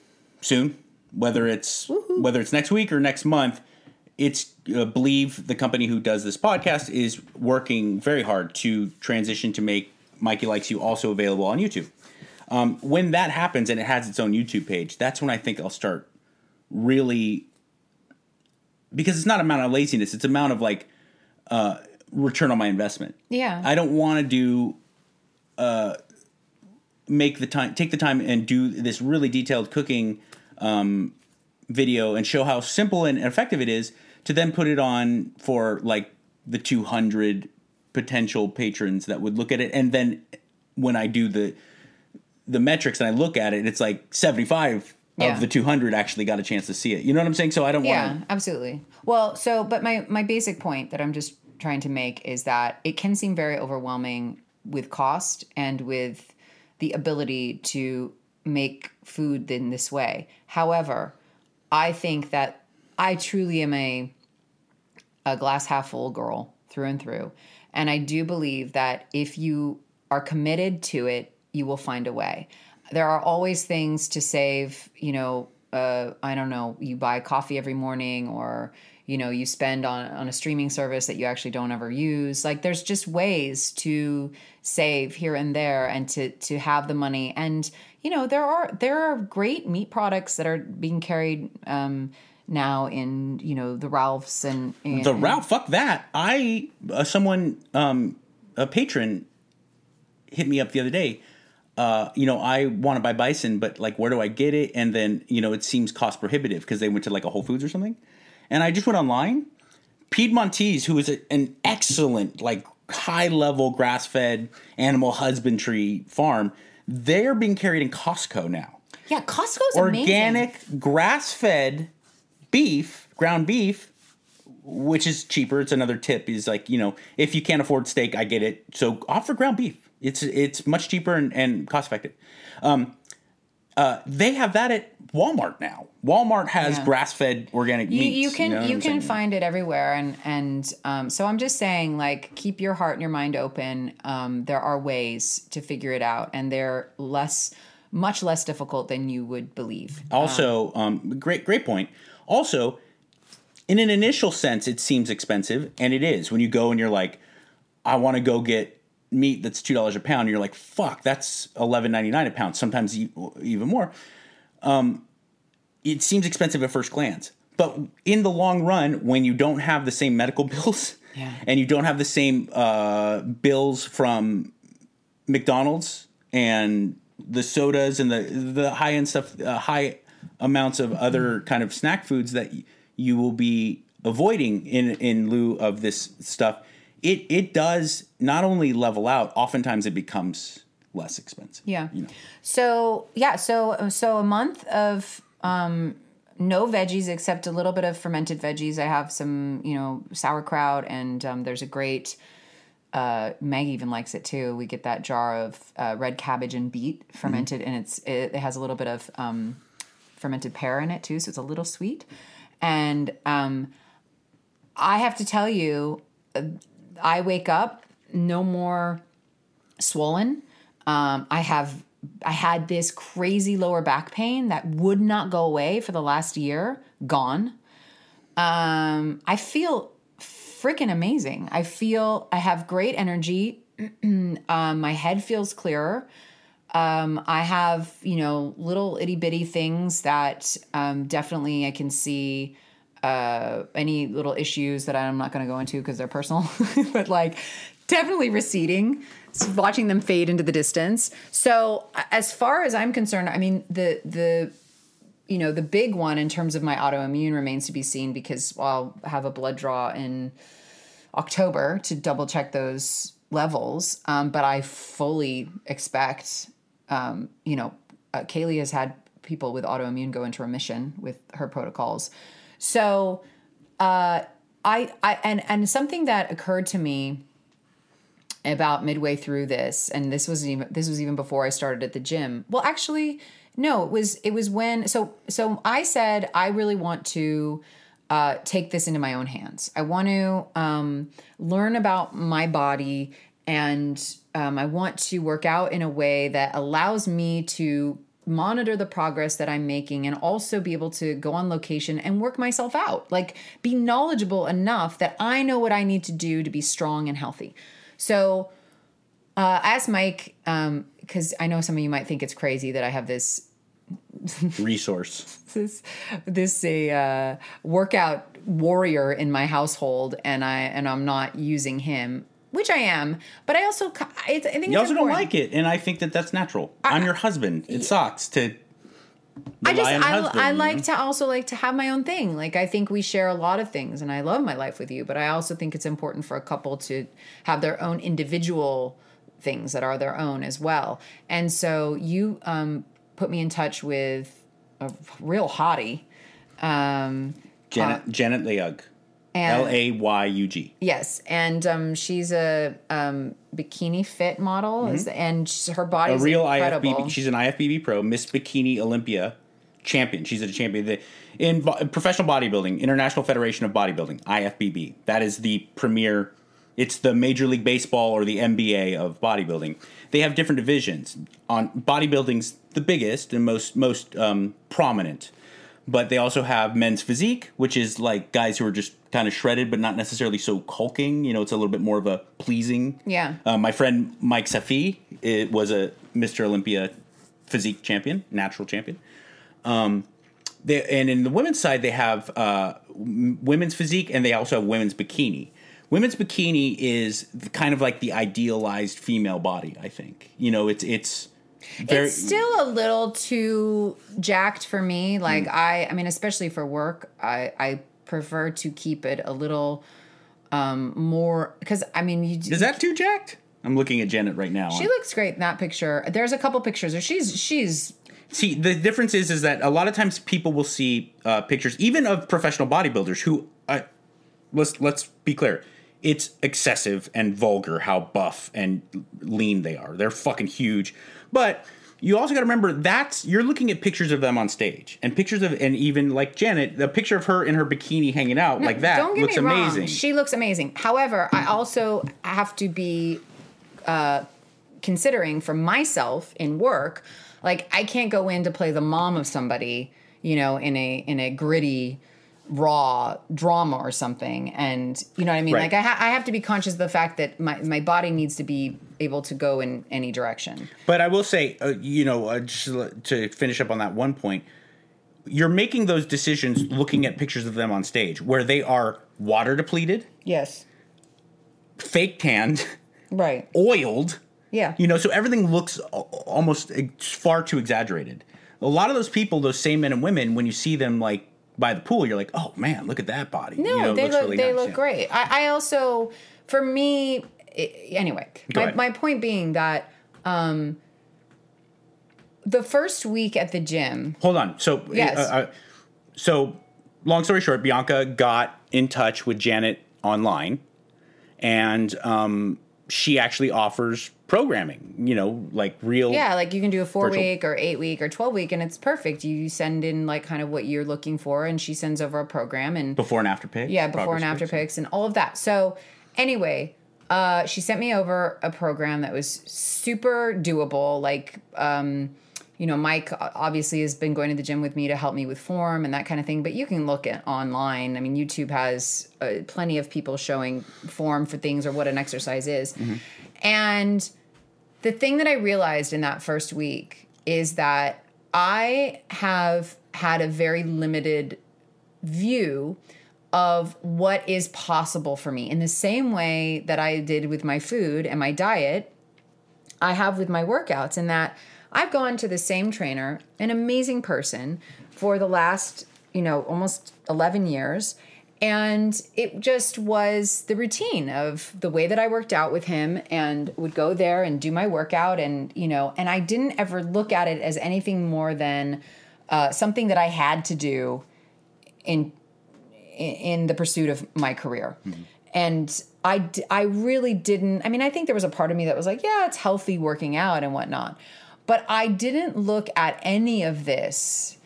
soon, whether it's Woo-hoo. whether it's next week or next month. It's uh, believe the company who does this podcast is working very hard to transition to make Mikey Likes You also available on YouTube. Um, when that happens and it has its own YouTube page, that's when I think I'll start really because it's not amount of laziness; it's a amount of like uh, return on my investment. Yeah. I don't want to do uh make the time take the time and do this really detailed cooking um video and show how simple and effective it is to then put it on for like the 200 potential patrons that would look at it and then when I do the the metrics and I look at it it's like 75 Yeah. of the 200 actually got a chance to see it. You know what I'm saying? So I don't Yeah, want absolutely. Well, so but my my basic point that I'm just trying to make is that it can seem very overwhelming with cost and with the ability to make food in this way. However, I think that I truly am a a glass half full girl through and through. And I do believe that if you are committed to it, you will find a way. There are always things to save, you know, uh, I don't know, you buy coffee every morning or, you know, you spend on, on a streaming service that you actually don't ever use. Like there's just ways to save here and there and to to have the money. And, you know, there are there are great meat products that are being carried um now in, you know, the Ralphs and, and the Ralph. Fuck that. I uh, someone um a patron hit me up the other day. Uh, you know, I want to buy bison, but like, where do I get it? And then you know, it seems cost prohibitive because they went to like a Whole Foods or something. And I just went online. Piedmontese, who is a, an excellent, like high level grass fed animal husbandry farm, they're being carried in Costco now Yeah, Costco's organic grass fed beef, ground beef, which is cheaper. It's another tip is like, you know, if you can't afford steak, I get it. So opt for ground beef. It's it's much cheaper and, and cost effective. Um, uh, they have that at Walmart now. Walmart has Yeah. grass fed organic You, meats. you can know you can find it everywhere, and and um, so I'm just saying, like, keep your heart and your mind open. Um, there are ways to figure it out, and they're less, much less difficult than you would believe. Also, um, great great point. Also, in an initial sense, it seems expensive, and it is when you go and you're like, I want to go get meat that's two dollars a pound. You're like, fuck, that's eleven ninety nine a pound. Sometimes even more. Um, it seems expensive at first glance, but in the long run, when you don't have the same medical [LAUGHS] bills Yeah. and you don't have the same uh, bills from McDonald's and the sodas and the the high end stuff, uh, high amounts of other kind of snack foods that you will be avoiding in in lieu of this stuff. It it does not only level out. Oftentimes, it becomes less expensive. Yeah. You know. So yeah, so so a month of um, no veggies except a little bit of fermented veggies. I have some, you know, sauerkraut, and um, there's a great. Uh, Meg even likes it too. We get that jar of uh, red cabbage and beet fermented, and it's it, it has a little bit of um, fermented pear in it too, so it's a little sweet. And um, I have to tell you, I wake up no more swollen. Um, I have I had this crazy lower back pain that would not go away for the last year, gone. Um, I feel freaking amazing. I feel I have great energy. [CLEARS THROAT] um, my head feels clearer. Um, I have, you know, little itty bitty things that um, definitely I can see uh, any little issues that I'm not going to go into because they're personal, [LAUGHS] but like definitely receding, watching them fade into the distance. So as far as I'm concerned, I mean the the you know the big one in terms of my autoimmune remains to be seen because I'll have a blood draw in October to double check those levels. Um, but I fully expect, um, you know, uh, Kaylee has had people with autoimmune go into remission with her protocols. So, uh, I, I, and, and something that occurred to me about midway through this, and this was even, this was even before I started at the gym. Well, actually, no, it was, it was when, so, so I said, I really want to, uh, take this into my own hands. I want to um, learn about my body and um, I want to work out in a way that allows me to monitor the progress that I'm making and also be able to go on location and work myself out. Like, be knowledgeable enough that I know what I need to do to be strong and healthy. So, uh, I asked Mike, because I know some of you might think it's crazy that I have this resource. [LAUGHS] this this a uh, workout warrior in my household, and I and I'm not using him, which I am. But I also I, I think You also don't like it, and I think that that's natural. I, am your husband. It sucks to. I just on husband, I like know? to also like to have my own thing. Like I think we share a lot of things, and I love my life with you. But I also think it's important for a couple to have their own individual things that are their own as well. And so you um, put me in touch with a real hottie. Um, Janet Janet Layug, and- L A Y U G. Yes, and um, she's a um, bikini fit model, is and her body's Mm-hmm. A real incredible. IFBB. She's an IFBB pro, Miss Bikini Olympia champion. She's a champion the, in professional bodybuilding, International Federation of Bodybuilding, IFBB. That is the premier. It's the Major League Baseball or the NBA of bodybuilding. They have different divisions. On bodybuilding's the biggest and most most um, prominent, but they also have men's physique, which is like guys who are just kind of shredded, but not necessarily so hulking. You know, it's a little bit more of a pleasing. Yeah. Uh, my friend Mike Safi it was a Mr. Olympia physique champion, natural champion. Um, they, and in the women's side, they have uh, women's physique, and they also have women's bikini. Women's bikini is kind of like the idealized female body. I think you know it's it's very it's still a little too jacked for me. Mm. Like I, I mean, especially for work, I I prefer to keep it a little um, more because I mean, you, is that too jacked? I'm looking at Janet right now. she looks great in that picture. There's a couple pictures she's she's See, the difference is is that a lot of times people will see uh, pictures, even of professional bodybuilders, who uh, let's let's be clear, it's excessive and vulgar how buff and lean they are. They're fucking huge, but you also got to remember that's you're looking at pictures of them on stage and pictures of and even like Janet, the picture of her in her bikini hanging out like that Don't get looks me wrong. amazing. She looks amazing. However, I also have to be uh, considering for myself in work. Like I can't go in to play the mom of somebody, you know, in a in a gritty raw drama or something and you know what i mean Right. like I, ha- I have to be conscious of the fact that my, my body needs to be able to go in any direction But I will say, uh, you know, uh, just to finish up on that one point, you're making those decisions looking at pictures of them on stage where they are water depleted, yes fake tanned, right oiled. yeah You know, so everything looks almost far too exaggerated. A lot of those people, those same men and women, when you see them like by the pool, you're like, oh man, look at that body. No, you know, they look really they nice, look great. I, I also, for me, anyway, Go my, ahead. my point being that um, the first week at the gym, Hold on. So, Yes. uh, uh, so long story short, Bianca got in touch with Janet online, and um, she actually offers programming. You know, like real. yeah, like you can do a four Virtual. week or eight week or twelve week, and it's perfect. You send in like kind of what you're looking for, and she sends over a program and Before and after pics. yeah, before and after pics. pics and all of that. So anyway, uh, she sent me over a program that was super doable. Like, um, you know, Mike obviously has been going to the gym with me to help me with form and that kind of thing. But you can look at online. I mean, YouTube has uh, plenty of people showing form for things or what an exercise is. And the thing that I realized in that first week is that I have had a very limited view of what is possible for me in the same way that I did with my food and my diet, I have with my workouts, in that I've gone to the same trainer, an amazing person, for the last, you know, almost 11 years. And it just was the routine of the way that I worked out with him and would go there and do my workout. And, you know, and I didn't ever look at it as anything more than uh, something that I had to do in in the pursuit of my career. And I, d- I really didn't. I mean, I think there was a part of me that was like, yeah, it's healthy working out and whatnot. But I didn't look at any of this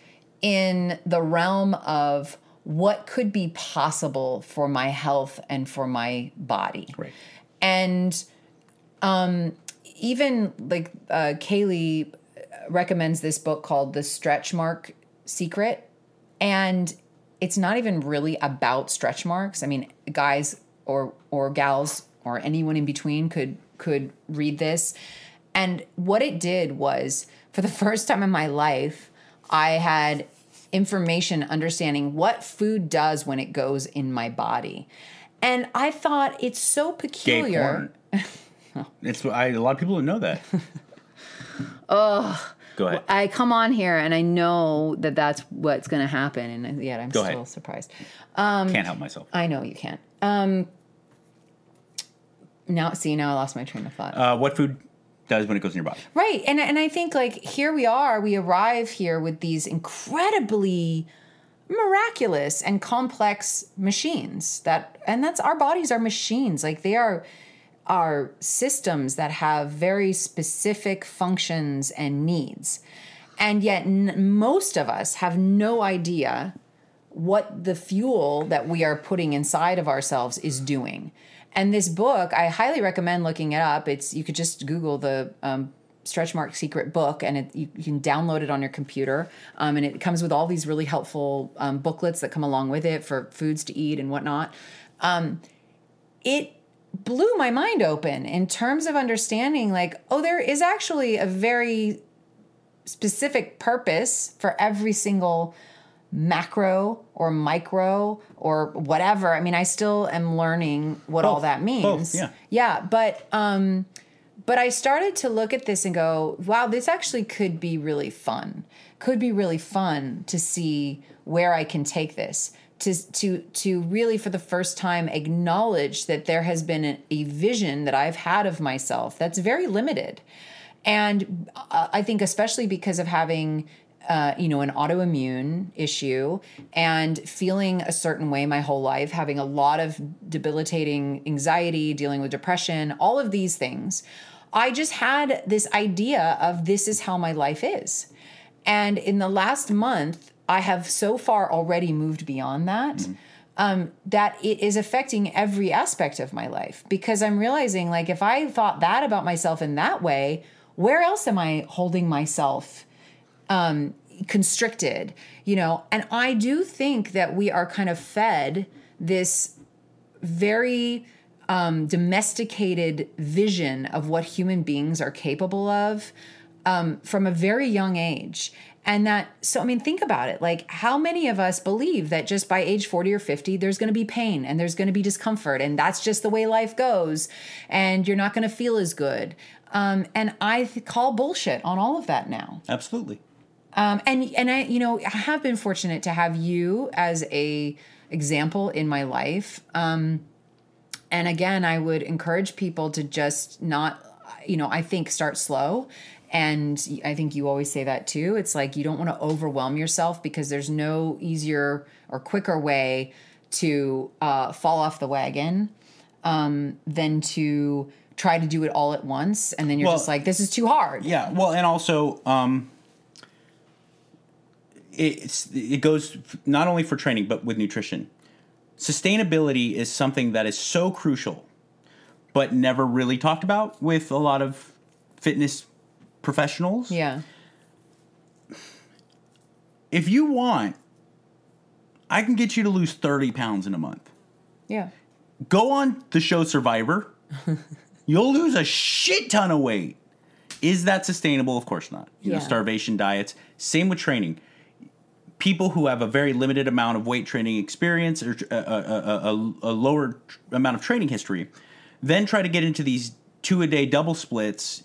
in the realm of what could be possible for my health and for my body. Right. And um, even like uh, Kaylee recommends this book called The Stretch Mark Secret. And it's not even really about stretch marks. I mean, guys or or gals or anyone in between could could read this. And what it did was for the [LAUGHS] first time in my life, I had information understanding what food does when it goes in my body. And I thought it's so peculiar. porn. [LAUGHS] it's I, a lot of people don't know that. [LAUGHS] oh, go ahead. I come on here and I know that that's what's going to happen, and yet I'm Go still ahead. surprised. Can't help myself. I know you can't. Um, now, see, now I lost my train of thought. Uh, what food does when it goes in your body? Right. And and I think like here we are, we arrive here with these incredibly miraculous and complex machines that and that's our bodies are machines. Like they are are systems that have very specific functions and needs. And yet n- most of us have no idea what the fuel that we are putting inside of ourselves is doing. And this book, I highly recommend looking it up. It's you could just Google the um, Stretch Mark Secret book, and it, you, you can download it on your computer. Um, and it comes with all these really helpful um, booklets that come along with it for foods to eat and whatnot. Um, it blew my mind open in terms of understanding, like, oh, there is actually a very specific purpose for every single macro or micro or whatever. I mean, I still am learning what all that means. Both, yeah. Yeah, but um but I started to look at this and go, wow, this actually could be really fun. Could be really fun to see where I can take this. To, to to really for the first time acknowledge that there has been a, a vision that I've had of myself that's very limited. And uh, I think, especially because of having, uh, you know, an autoimmune issue and feeling a certain way my whole life, having a lot of debilitating anxiety, dealing with depression, all of these things, I just had this idea of this is how my life is. And in the last month, I have so far already moved beyond that. Um, that it is affecting every aspect of my life because I'm realizing, like, if I thought that about myself in that way, where else am I holding myself um, constricted? You know, and I do think that we are kind of fed this very um, domesticated vision of what human beings are capable of um, from a very young age. And that, so I mean, think about it. Like, how many of us believe that just by age 40 or 50, there's going to be pain and there's going to be discomfort, and that's just the way life goes, and you're not going to feel as good? Um, and I th- call bullshit on all of that now. Absolutely. Um, and and I, you know, I have been fortunate to have you as a example in my life. Um, and again, I would encourage people to just not, you know, I think start slow. And I think you always say that too. It's like you don't want to overwhelm yourself because there's no easier or quicker way to uh, fall off the wagon um, than to try to do it all at once. And then you're Well- just like, this is too hard. Yeah. Well, and also, um, it's it goes not only for training but with nutrition. Sustainability is something that is so crucial, but never really talked about with a lot of fitness professionals. Yeah. If you want, I can get you to lose thirty pounds in a month. Yeah. go on the show Survivor. [LAUGHS] You'll lose a shit ton of weight. Is that sustainable? Of course not. You know, Yeah. starvation diets. Same with training. People who have a very limited amount of weight training experience or a, a, a, a lower amount of training history, then try to get into these two a day double splits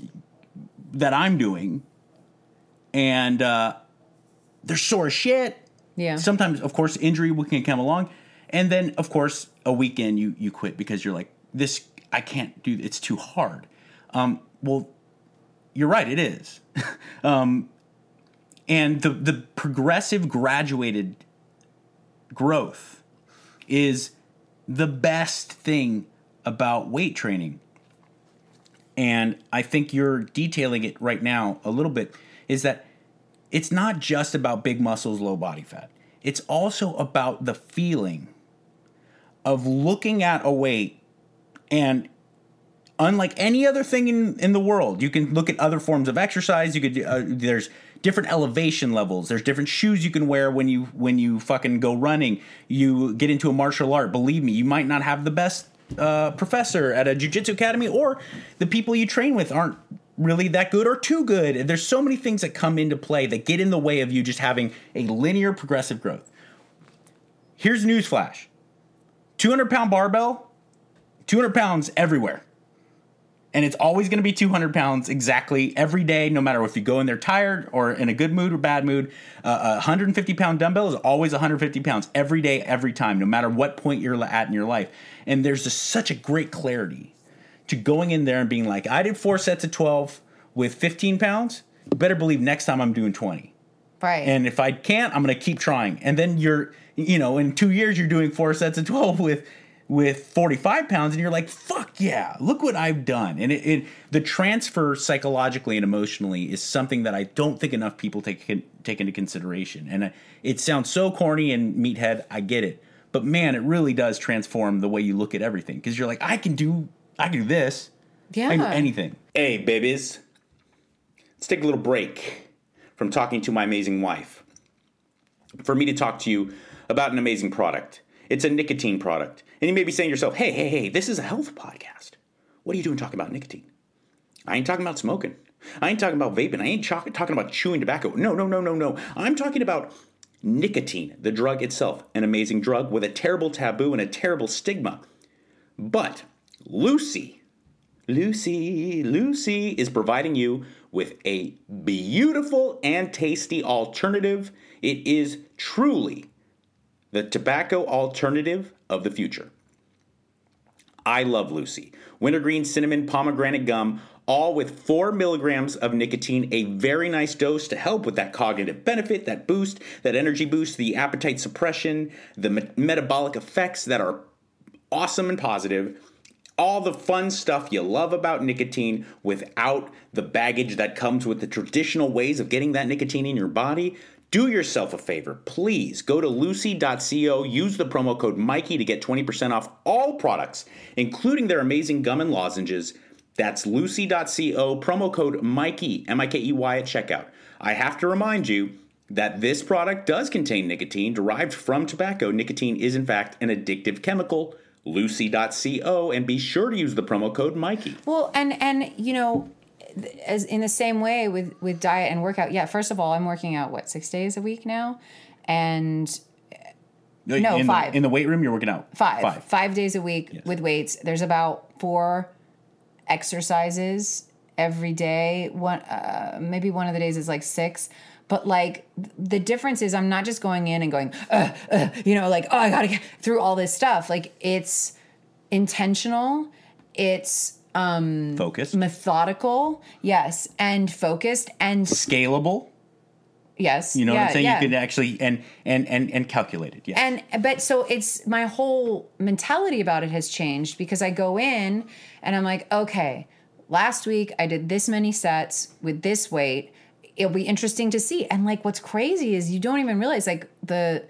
that I'm doing, and uh, they're sore as shit. Yeah. sometimes of course injury can come along. And then of course a weekend you you quit because you're like this i can't do it's too hard. Um, well you're right it is. [LAUGHS] Um, and the the progressive graduated growth is the best thing about weight training and i think you're detailing it right now a little bit is that it's not just about big muscles, low body fat. It's also about the feeling of looking at a weight and unlike any other thing in, in the world, you can look at other forms of exercise. You could uh, there's different elevation levels. There's different shoes you can wear when you when you fucking go running. You get into a martial art. Believe me, you might not have the best uh, professor at a jujitsu academy, or the people you train with aren't really that good or too good. There's so many things that come into play that get in the way of you just having a linear progressive growth. Here's newsflash 200 pound barbell, 200 pounds everywhere. And it's always going to be 200 pounds exactly every day, no matter if you go in there tired or in a good mood or bad mood. Uh, a 150 pound dumbbell is always 150 pounds every day, every time, no matter what point you're at in your life. And there's just such a great clarity to going in there and being like, I did four sets of 12 with 15 pounds. You better believe next time I'm doing 20. Right. And if I can't, I'm going to keep trying. And then you're, you know, in two years, you're doing four sets of 12 [LAUGHS] with with 45 pounds and you're like fuck yeah look what i've done. And it, it, the transfer psychologically and emotionally is something that i don't think enough people take take into consideration. And uh, it sounds so corny and meathead i get it. But man it really does transform the way you look at everything because you're like i can do i can do this. Yeah i can do anything. Hey babies. Let's take a little break from talking to my amazing wife for me to talk to you about an amazing product. It's a nicotine product. And you may be saying to yourself, hey, hey, hey, this is a health podcast. What are you doing talking about nicotine? I ain't talking about smoking. I ain't talking about vaping. I ain't ch- talking about chewing tobacco. No, no, no, no, no. I'm talking about nicotine, the drug itself, an amazing drug with a terrible taboo and a terrible stigma. But Lucy, Lucy, Lucy is providing you with a beautiful and tasty alternative. It is truly the tobacco alternative of the future. I love Lucy. Wintergreen, cinnamon, pomegranate gum, all with 4 milligrams of nicotine, a very nice dose to help with that cognitive benefit, that boost, that energy boost, the appetite suppression, the me- metabolic effects that are awesome and positive. All the fun stuff you love about nicotine without the baggage that comes with the traditional ways of getting that nicotine in your body. Do yourself a favor, please go to lucy.co, use the promo code Mikey to get 20% off all products, including their amazing gum and lozenges. That's lucy.co, promo code Mikey, M I K E Y at checkout. I have to remind you that this product does contain nicotine derived from tobacco. Nicotine is, in fact, an addictive chemical. Lucy.co, and be sure to use the promo code Mikey. Well, and and you know, as in the same way with with diet and workout. Yeah, first of all, I'm working out what six days a week now, and no, in five the, in the weight room. You're working out five five, five days a week yes. with weights. There's about four exercises every day. One uh, maybe one of the days is like six. But like the difference is, I'm not just going in and going, uh, uh, you know, like oh, I gotta get through all this stuff. Like it's intentional. It's um focused? Methodical yes and focused and scalable? Yes you know yeah, what i'm saying? Yeah. you can actually and and and and calculate it yes. And but so it's my whole mentality about it has changed because i go in and i'm like okay last week i did this many sets with this weight. It'll be interesting to see. And like what's crazy is you don't even realize like the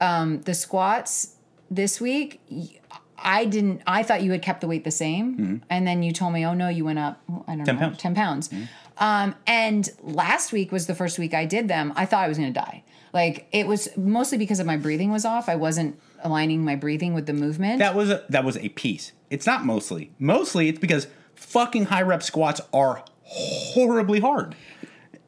um the squats this week I didn't. I thought you had kept the weight the same, mm-hmm. and then you told me, "Oh no, you went up. I don't 10 know, pounds. ten pounds." Mm-hmm. Um, and last week was the first week I did them. I thought I was going to die. Like it was mostly because of my breathing was off. I wasn't aligning my breathing with the movement. That was a, that was a piece. It's not mostly. Mostly, it's because fucking high rep squats are horribly hard.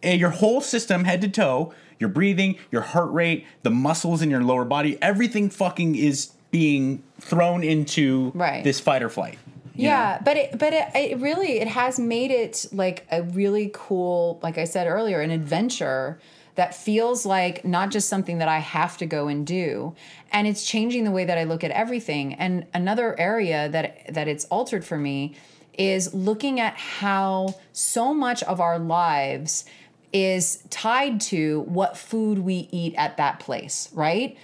And your whole system, head to toe, your breathing, your heart rate, the muscles in your lower body, everything fucking is being thrown into right. this fight or flight. Yeah, know? but it but it, it really it has made it like a really cool, like I said earlier, an adventure that feels like not just something that I have to go and do, and it's changing the way that I look at everything. And another area that that it's altered for me is looking at how so much of our lives is tied to what food we eat at that place, right?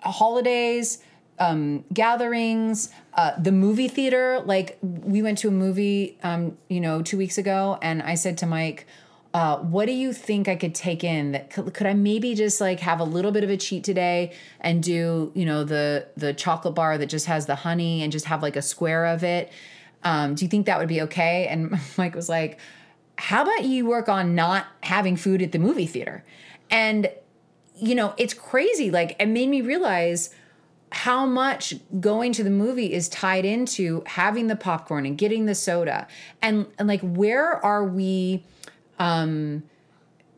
Holidays, um, gatherings, uh, the movie theater. Like we went to a movie, um, you know, two weeks ago, and I said to Mike, uh, "What do you think I could take in? That could, could I maybe just like have a little bit of a cheat today and do, you know, the the chocolate bar that just has the honey and just have like a square of it? Um, do you think that would be okay?" And [LAUGHS] Mike was like, "How about you work on not having food at the movie theater?" And you know, it's crazy. Like it made me realize how much going to the movie is tied into having the popcorn and getting the soda. And, and like where are we um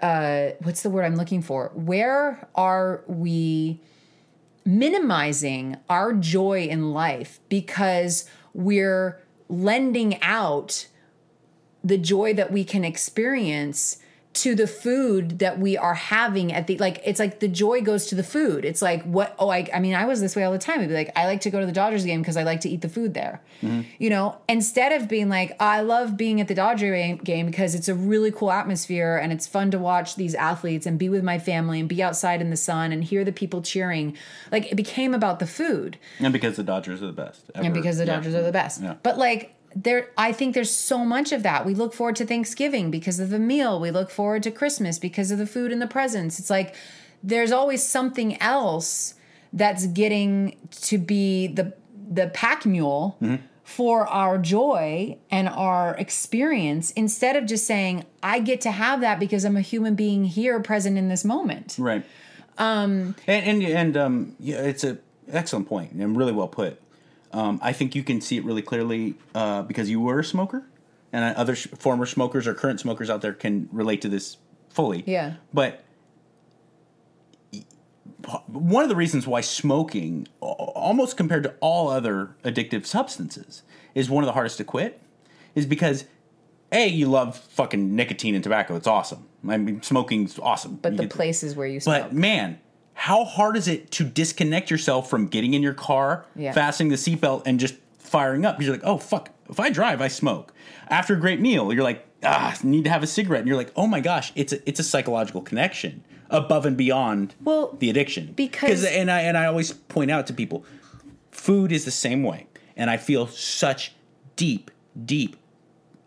uh what's the word i'm looking for? Where are we minimizing our joy in life because we're lending out the joy that we can experience to the food that we are having at the like it's like the joy goes to the food it's like what oh i, I mean i was this way all the time i'd be like i like to go to the dodgers game because i like to eat the food there mm-hmm. you know instead of being like i love being at the dodger game- because it's a really cool atmosphere and it's fun to watch these athletes and be with my family and be outside in the sun and hear the people cheering like it became about the food And because the Dodgers are the best. and because the Yeah. Dodgers are the best. Yeah. But like there I think there's so much of that. We look forward to Thanksgiving because of the meal. We look forward to Christmas because of the food and the presents. It's like there's always something else that's getting to be the the pack mule Mm-hmm. for our joy and our experience instead of just saying I get to have that because I'm a human being here present in this moment. Right. Um, and and, and um, yeah, it's a excellent point and really well put. Um, I think you can see it really clearly uh, because you were a smoker, and other sh- former smokers or current smokers out there can relate to this fully. Yeah. But one of the reasons why smoking, almost compared to all other addictive substances, is one of the hardest to quit, is because a you love fucking nicotine and tobacco. It's awesome. I mean, smoking's awesome. But You the get to- places where you smoke. but man, how hard is it to disconnect yourself from getting in your car, Yeah. fastening the seatbelt, and just firing up? Because you're like, oh fuck, if I drive, I smoke. After a great meal, you're like, ah, need to have a cigarette, and you're like, oh my gosh, it's a it's a psychological connection above and beyond Well, the addiction. because- and I and I always point out to people, food is the same way, and I feel such deep, deep,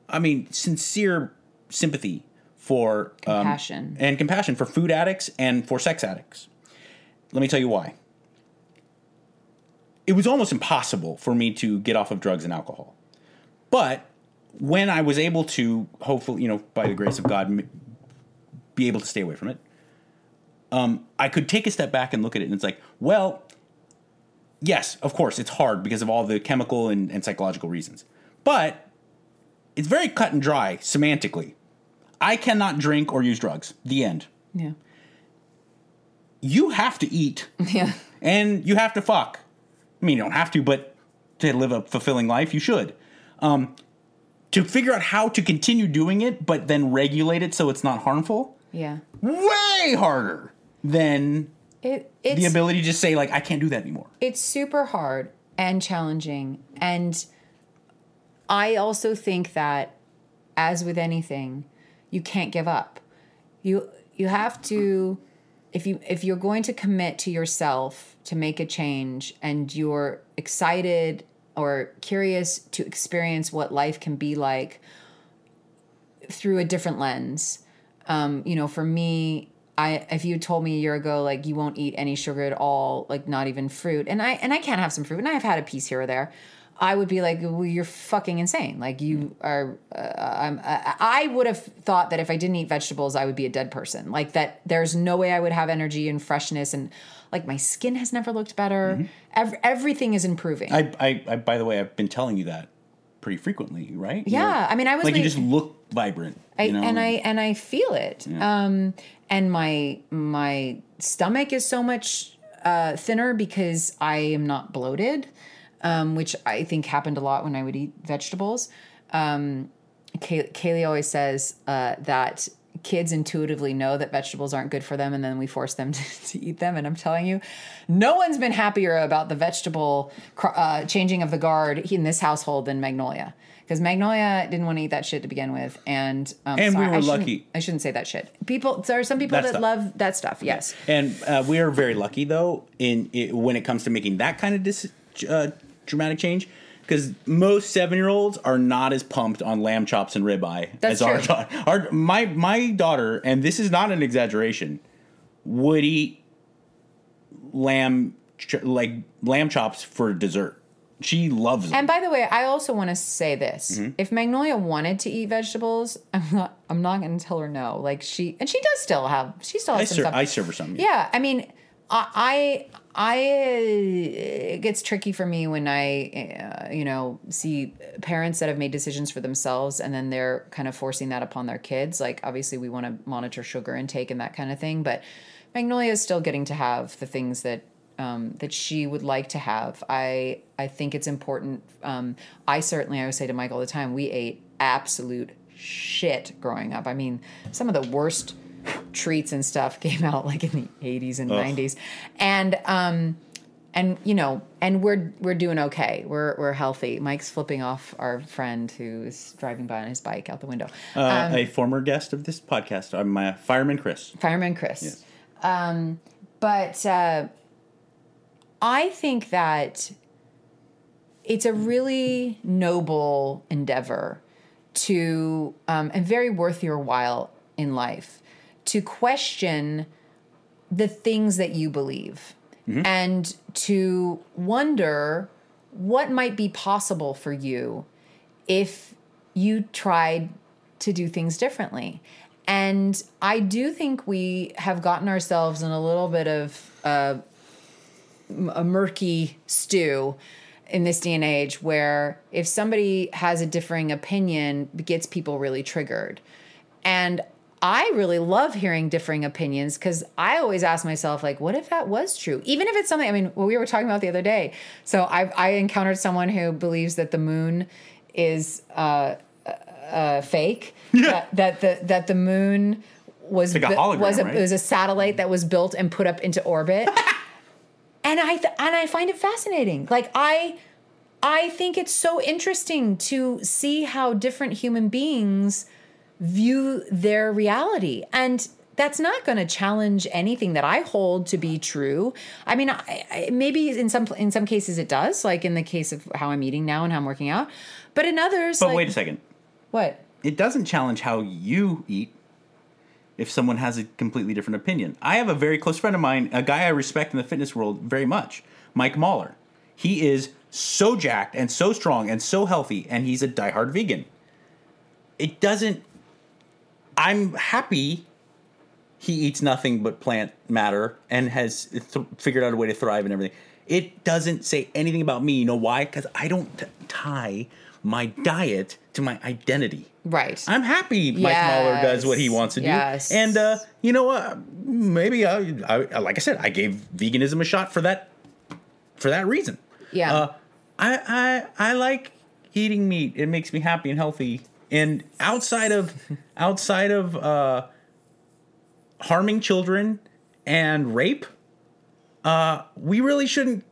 I mean, sincere sympathy for um, Compassion. and compassion for food addicts and for sex addicts. Let me tell you why. It was almost impossible for me to get off of drugs and alcohol. But when I was able to, hopefully, you know, by the grace of God, be able to stay away from it, um, I could take a step back and look at it, and it's like, well, yes, of course, it's hard because of all the chemical and, and psychological reasons. But it's very cut and dry semantically. I cannot drink or use drugs. The end. yeah. You have to eat Yeah. and you have to fuck. I mean, you don't have to, but to live a fulfilling life, you should. Um, to figure out how to continue doing it, but then regulate it so it's not harmful, Yeah. way harder than It it's the ability to just say, like, I can't do that anymore. it's super hard and challenging and i also think that as with anything you can't give up you you have to if you if you're going to commit to yourself to make a change and you're excited or curious to experience what life can be like through a different lens um, you know, for me, I if you told me a year ago like you won't eat any sugar at all, like not even fruit, and I and I can have some fruit, and I've had a piece here or there, I would be like, well, you're fucking insane. Like you are. Uh, I'm, I, I would have thought that if I didn't eat vegetables, I would be a dead person. Like that, there's no way I would have energy and freshness, and like my skin has never looked better. Ev- everything is improving. I, I, I, by the way, I've been telling you that pretty frequently, right? Yeah, I mean, I was like you just look vibrant. I, you know? and I and I feel it. Um, and my my stomach is so much uh, thinner because I am not bloated, um, which I think happened a lot when I would eat vegetables. Um, Kay- Kaylee always says uh, that kids intuitively know that vegetables aren't good for them, and then we force them [LAUGHS] to, to eat them. And I'm telling you, no one's been happier about the vegetable cr- uh, changing of the guard in this household than Magnolia. Because Magnolia didn't want to eat that shit to begin with, and um, And we were I lucky. I shouldn't say that shit. People, there are some people That that love that stuff. Yes, And uh, we are very lucky though in it, when it comes to making that kind of dis, uh, dramatic change because most seven year olds are not as pumped on lamb chops and ribeye That's as our true. daughter. Our my my daughter, and this is not an exaggeration, would eat lamb ch- like lamb chops for dessert. She loves them. And by the way, I also want to say this: Mm-hmm. if Magnolia wanted to eat vegetables, [LAUGHS] I'm not. I'm not going to tell her no. Like she, and she does still have. She still I, has some ser- stuff. I serve her some. yeah, I mean, I, I, it gets tricky for me when I, uh, you know, see parents that have made decisions for themselves and then they're kind of forcing that upon their kids. Like, obviously, we want to monitor sugar intake and that kind of thing, but Magnolia is still getting to have the things that um, that she would like to have. I I think it's important. Um, I certainly I would say to Mike all the time, we ate absolute shit growing up. I mean, some of the worst treats and stuff [LAUGHS] came out like in the 80s and Ugh. 90s and um and you know and we're we're doing okay. We're we're healthy. Mike's flipping off our friend who is driving by on his bike out the window. Uh, um, a former guest of this podcast i'm uh, fireman chris. Fireman chris. Yes. um but uh i think that it's a really noble endeavor to um, and very worth your while in life to question the things that you believe mm-hmm. and to wonder what might be possible for you if you tried to do things differently. And I do think we have gotten ourselves in a little bit of a, a murky stew in this day and age where if somebody has a differing opinion, it gets people really triggered. And I really love hearing differing opinions because I always ask myself, like, what if that was true? Even if it's something, I mean, what we were talking about the other day. So I, I encountered someone who believes that the moon is uh, uh, fake. [LAUGHS] Yeah. That, that the that the moon was like a hologram, was a, right? it was a satellite that was built and put up into orbit. [LAUGHS] and I th- and I find it fascinating. Like I I think it's so interesting to see how different human beings view their reality. And that's not going to challenge anything that I hold to be true. I mean, I, I, maybe in some in some cases it does, like in the case of how I'm eating now and how I'm working out. But in others, but like, wait a second. What? It doesn't challenge how you eat. If someone has a completely different opinion, I have a very close friend of mine, a guy I respect in the fitness world very much, Mike Mahler. He is so jacked and so strong and so healthy, and he's a diehard vegan. It doesn't I'm happy he eats nothing but plant matter and has th- figured out a way to thrive and everything. It doesn't say anything about me. You know why? Because I don't t- tie my diet to my identity. Right. I'm happy Mike yes. Mahler does what he wants to yes. do. And uh, you know what? Maybe I, I, like I said, I gave veganism a shot for that for that reason. Yeah. Uh, I, I I like eating meat. It makes me happy and healthy. And outside of outside of uh, harming children and rape, uh, we really shouldn't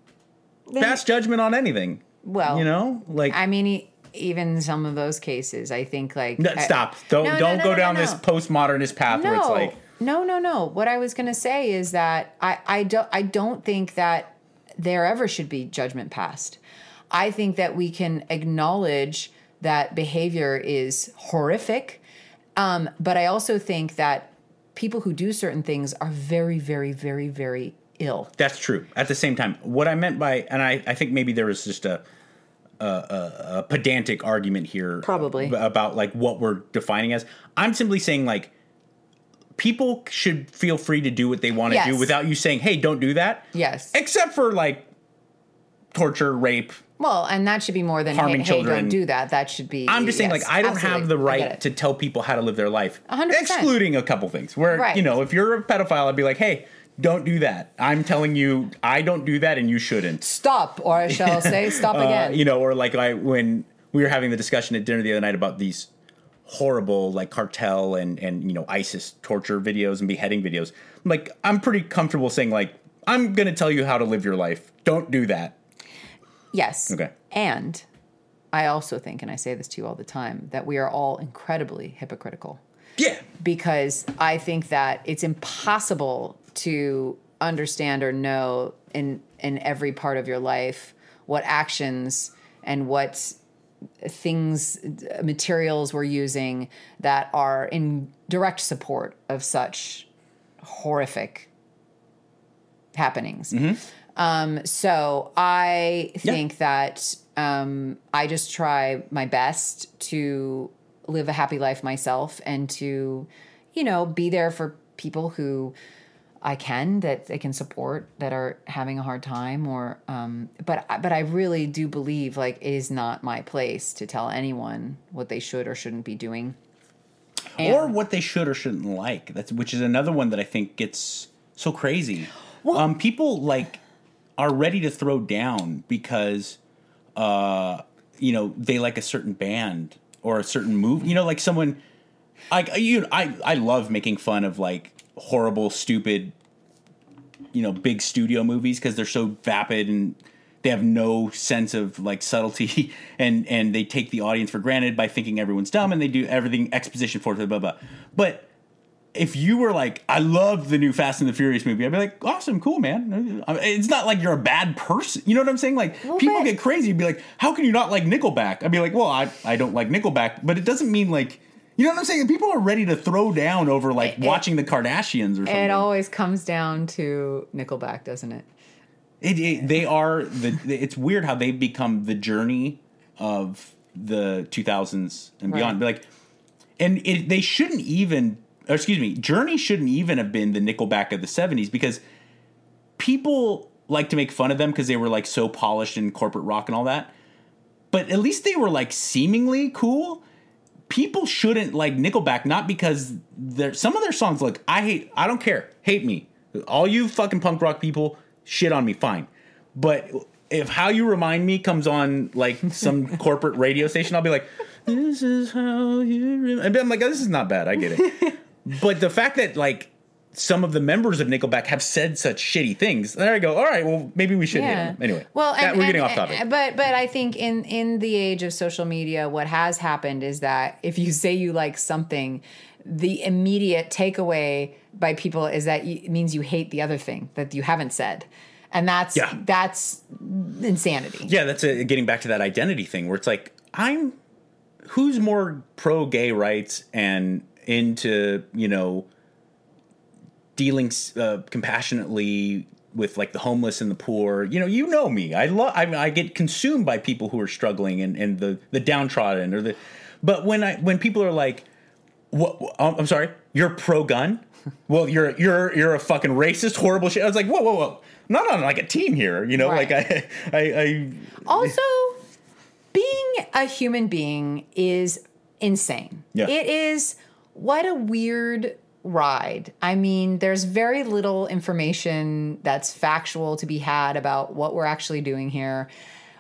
pass judgment on anything. Well, you know, like I mean, even some of those cases, I think like no, stop. Don't no, don't no, go down this postmodernist path where it's like no, no, no. What I was gonna say is that I I don't I don't think that there ever should be judgment passed. I think that we can acknowledge that behavior is horrific. Um, but I also think that people who do certain things are very, very, very, very ill. That's true. At the same time, what I meant by, and I, I think maybe there was just a, a, a, a pedantic argument here, probably about like what we're defining as. I'm simply saying like people should feel free to do what they want to yes. do without you saying, "Hey, don't do that." Yes. Except for like torture, rape, well, and that should be more than harming hey, children. Hey, don't do that. That should be. I'm just saying, yes, like, I don't absolutely. have the right to tell people how to live their life, 100%. excluding a couple things. Where right. you know, if you're a pedophile, I'd be like, hey, don't do that. I'm telling you, I don't do that, and you shouldn't. Stop, or I shall [LAUGHS] say, stop uh, again. You know, or like I when we were having the discussion at dinner the other night about these horrible like cartel and and you know ISIS torture videos and beheading videos. Like, I'm pretty comfortable saying like, I'm gonna tell you how to live your life. Don't do that Yes. Okay. And I also think, and I say this to you all the time, that we are all incredibly hypocritical. Yeah. Because I think that it's impossible to understand or know in in every part of your life what actions and what things materials we're using that are in direct support of such horrific happenings. Mm-hmm. Um, so I think yeah. that um, I just try my best to live a happy life myself and to, you know, be there for people who I can that they can support that are having a hard time or um but but I really do believe like it is not my place to tell anyone what they should or shouldn't be doing. And- or what they should or shouldn't like. That's which is another one that I think gets so crazy. um, people like are ready to throw down because, uh, you know, they like a certain band or a certain movie. You know, like someone. I you I I love making fun of like horrible, stupid, you know, big studio movies because they're so vapid and they have no sense of like subtlety [LAUGHS] and and they take the audience for granted by thinking everyone's dumb and they do everything exposition for blah blah. But if you were like, I love the new Fast and the Furious movie, I'd be like, awesome, cool, man. It's not like you're a bad person. You know what I'm saying? Like, people get crazy. You'd be like, how can you not like Nickelback? I'd be like, well, I, I don't like Nickelback, but it doesn't mean like, you know what I'm saying? People are ready to throw down over like It- watching the Kardashians or something. It always comes down to Nickelback, doesn't it? It, it, they are the. It's weird how they've become the journey of the 2000s and beyond. Right. Like, and it, they shouldn't even. Or excuse me, Journey shouldn't even have been the Nickelback of the 70s because people like to make fun of them because they were like so polished in corporate rock and all that. But at least they were like seemingly cool. People shouldn't like Nickelback not because their some of their songs like I hate I don't care. Hate me. All you fucking punk rock people shit on me fine. But if how you remind me comes on like some [LAUGHS] corporate radio station I'll be like this is how you remind I'm like oh, this is not bad. I get it. [LAUGHS] but the fact that like some of the members of Nickelback have said such shitty things. There I go. All right, well maybe we should hit them. Anyway. well, that- we're getting and- off eh, topic. Eh, but but I think in in the age of social media, what has happened is that if you say you like something, the immediate takeaway by people is that it means you hate the other thing that you haven't said, and that's Yeah. that's insanity. Yeah, that's a, getting back to that identity thing where it's like I'm who's more pro gay rights and into you know dealing uh, compassionately with like the homeless and the poor. You know, you know me. I love. I, mean, I get consumed by people who are struggling and, and the the downtrodden or the. But when I when people are like, what? I'm sorry, you're pro gun. [LAUGHS] Well, you're you're you're a fucking racist, horrible shit. I was like, whoa, whoa, whoa. I'm not on like a team here, you know. Right. Like I, I, I, Also, being a human being is insane. Yeah. It is what a weird ride. I mean, there's very little information that's factual to be had about what we're actually doing here.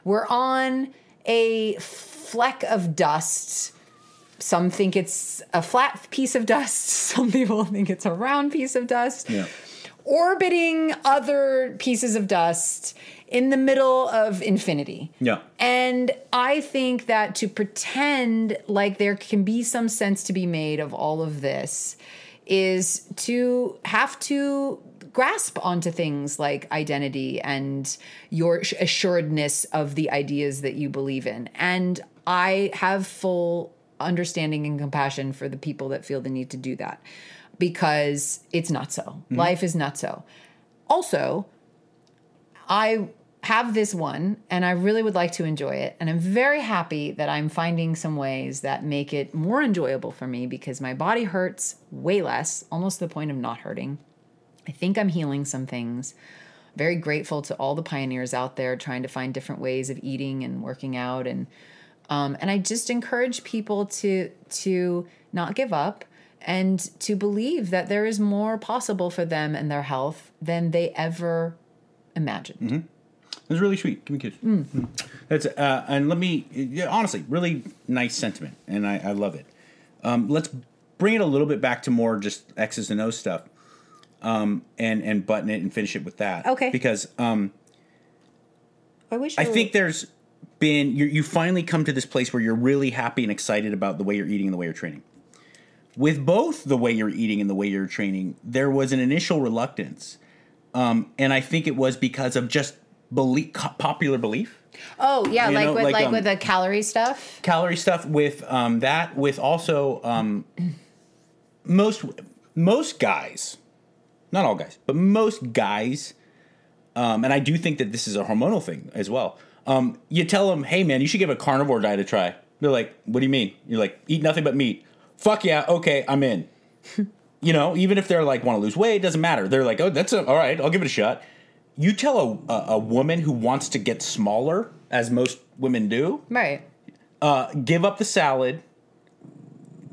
We're on a fleck of dust. Some think it's a flat piece of dust. [LAUGHS] Some people think it's a round piece of dust yeah. orbiting other pieces of dust in the middle of infinity. Yeah. And I think that to pretend like there can be some sense to be made of all of this is to have to grasp onto things like identity and your assuredness of the ideas that you believe in. And I have full understanding and compassion for the people that feel the need to do that because it's not so. Mm-hmm. Life is not so. Also, I have this one and I really would like to enjoy it. And I'm very happy that I'm finding some ways that make it more enjoyable for me because my body hurts way less, almost to the point of not hurting. I think I'm healing some things. Very grateful to all the pioneers out there trying to find different ways of eating and working out and um, and I just encourage people to to not give up and to believe that there is more possible for them and their health than they ever imagined. It was really sweet. Give me a kiss. Mm. That's uh, and let me yeah, honestly, really nice sentiment, and I, I love it. Um, let's bring it a little bit back to more just X's and O's stuff, um, and and button it and finish it with that. Okay. Because um, I wish I think there's been you you finally come to this place where you're really happy and excited about the way you're eating and the way you're training. With both the way you're eating and the way you're training, there was an initial reluctance, um, and I think it was because of just belief, popular belief, Oh yeah, you like know, with like, like, um, with the calorie stuff. calorie stuff. With um, that, with also um, most most guys, not all guys, but most guys, um, and I do think that this is a hormonal thing as well. Um, you tell them, hey man, you should give a carnivore diet a try. They're like, what do you mean? You're like, eat nothing but meat. Fuck yeah, okay, I'm in. [LAUGHS] You know, even if they're like want to lose weight, it doesn't matter. They're like, oh, that's a, all right. I'll give it a shot. You tell a, a, woman who wants to get smaller, as most women do, Right. uh, give up the salad,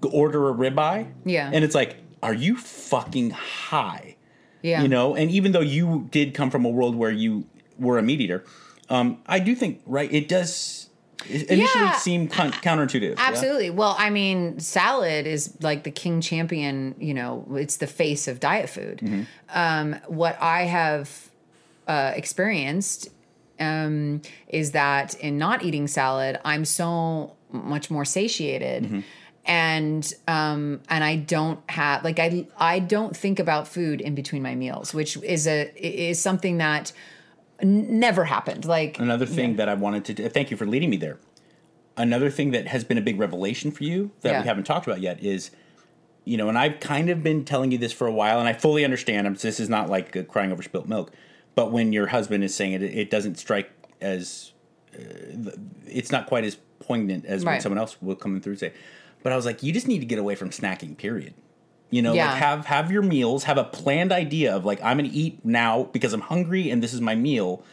g- order a ribeye. Yeah. And it's like, are you fucking high? Yeah. You know, and even though you did come from a world where you were a meat eater, um, I do think, right, it does it initially Yeah. seem con- counterintuitive. yeah? Absolutely. Well, I mean, salad is like the king champion, you know, it's the face of diet food. Mm-hmm. Um, what I have uh, experienced um, is that in not eating salad, I'm so much more satiated. Mm-hmm. And um, and I don't have like I I don't think about food in between my meals, which is a is something that n- never happened. Like Another thing that I wanted to do, thank you for leading me there. Another thing that has been a big revelation for you that Yeah. we haven't talked about yet is, you know, and I've kind of been telling you this for a while, and I fully understand. I'm- This is not like uh, crying over spilt milk, but when your husband is saying it, it doesn't strike as, uh, it's not quite as poignant as when someone else will come in through and say. But I was like, you just need to get away from snacking. Period. You know, Yeah. like have have your meals, have a planned idea of like I'm going to eat now because I'm hungry and this is my meal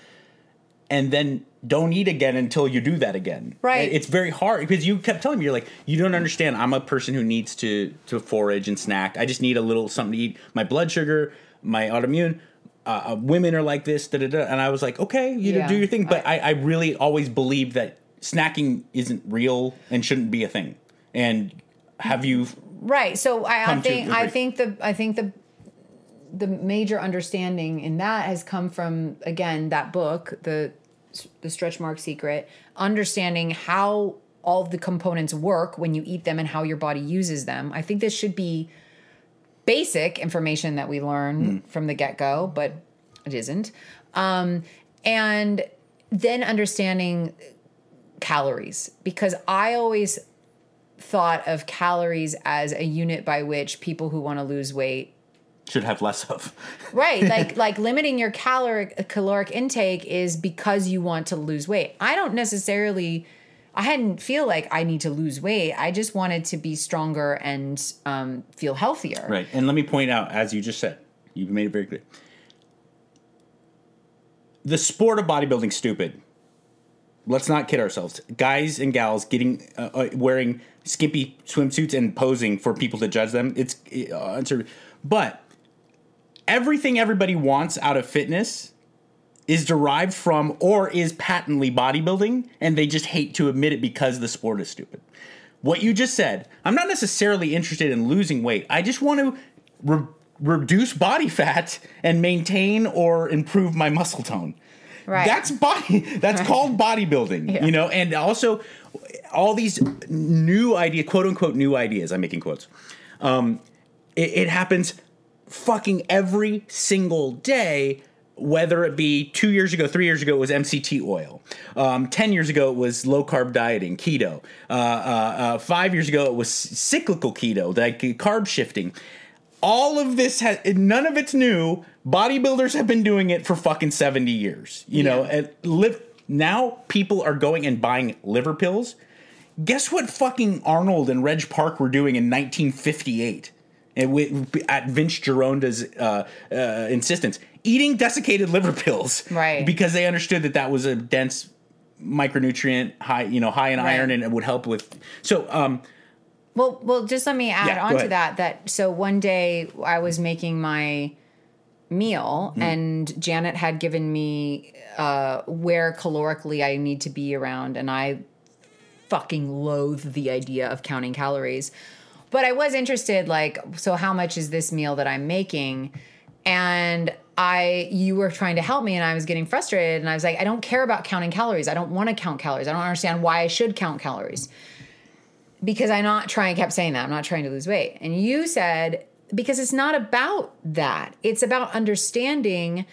and then don't eat again until you do that again. Right. It's very hard because you kept telling me you're like you don't understand. I'm a person who needs to to forage and snack. I just need a little something to eat. My blood sugar, my autoimmune. Uh, uh, women are like this, da, da, da. and I was like, okay, you Yeah. do your thing. But I, I really always believed that snacking isn't real and shouldn't be a thing. And have you? Right. So I, I think I think the I think the the major understanding in that has come from again that book, the the stretch mark secret, understanding how all the components work when you eat them and how your body uses them. I think this should be basic information that we learn from the get go, but it isn't. Um, and then understanding calories because I always thought of calories as a unit by which people who want to lose weight Should have less of. [LAUGHS] right like like limiting your caloric caloric intake is because you want to lose weight i don't necessarily i hadn't feel like i need to lose weight i just wanted to be stronger and um, feel healthier Right. And let me point out, as you just said, you've made it very clear. The sport of bodybuilding stupid. Let's not kid ourselves. Guys and gals getting uh, uh, wearing skimpy swimsuits and posing for people to judge them. It's uh, but everything everybody wants out of fitness is derived from or is patently bodybuilding, and they just hate to admit it because the sport is stupid. What you just said, I'm not necessarily interested in losing weight. I just want to re- reduce body fat and maintain or improve my muscle tone. Right. That's body. That's called bodybuilding. Yeah. You know, and also all these new idea, quote unquote, new ideas. I'm making quotes. Um, it, it happens fucking every single day. Whether it be two years ago, three years ago, it was MCT oil. Um, Ten years ago, it was low carb dieting, keto. Uh, uh, uh, five years ago, it was cyclical keto, like carb shifting all of this has none of it's new. Bodybuilders have been doing it for fucking 70 years. You know, Yeah. and live now people are going and buying liver pills. Guess what fucking Arnold and Reg Park were doing in 1958? And we, at Vince Gironda's uh, uh, insistence, eating desiccated liver pills, Right. Because they understood that that was a dense micronutrient, high, you know, high in Right. iron, and it would help with. So, um, Well, well, just let me add Yeah, on to that. That so one day I was making my meal, Mm-hmm. and Janet had given me uh, where calorically I need to be around, and I fucking loathe the idea of counting calories. But I was interested, like, so how much is this meal that I'm making? And I, you were trying to help me, and I was getting frustrated, and I was like, I don't care about counting calories. I don't want to count calories. I don't understand why I should count calories because I'm not trying, kept saying that, I'm not trying to lose weight. And you said, because it's not about that. It's about understanding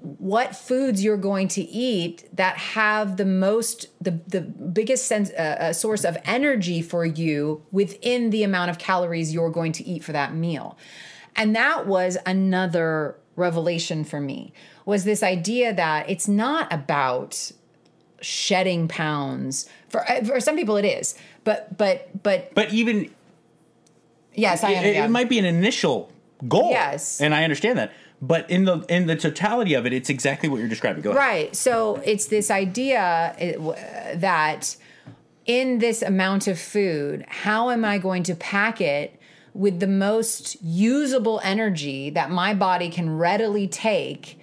what foods you're going to eat that have the most, the, the biggest sense, uh, uh, source of energy for you within the amount of calories you're going to eat for that meal. And that was another revelation for me was this idea that it's not about shedding pounds for uh, for some people it is but but but but even Yes, I it, understand. it might be an initial goal. Yes. and I understand that. But in the in the totality of it, it's exactly what you're describing. Go ahead. Right. So it's this idea that in this amount of food, how am I going to pack it with the most usable energy that my body can readily take?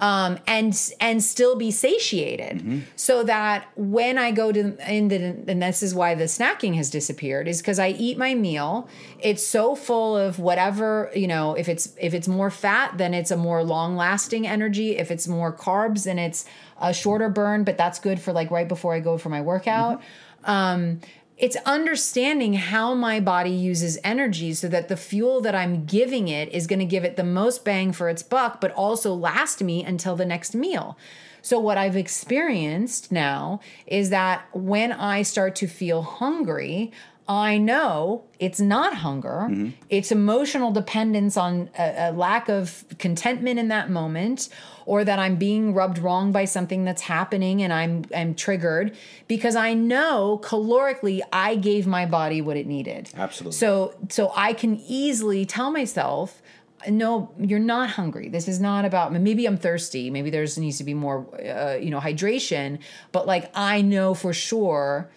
Um, and and still be satiated, so that when I go to in the and this is why the snacking has disappeared is because I eat my meal. It's so full of whatever you know. If it's if it's more fat, then it's a more long lasting energy. If it's more carbs, then it's a shorter burn. But that's good for like right before I go for my workout. Um, it's understanding how my body uses energy so that the fuel that I'm giving it is going to give it the most bang for its buck, but also last me until the next meal. So, what I've experienced now is that when I start to feel hungry, I know it's not hunger. It's emotional dependence on a, a lack of contentment in that moment, or that I'm being rubbed wrong by something that's happening and I'm I'm triggered because I know calorically I gave my body what it needed. Absolutely. So so I can easily tell myself no you're not hungry this is not about maybe i'm thirsty maybe there's needs to be more uh, you know hydration but like i know for sure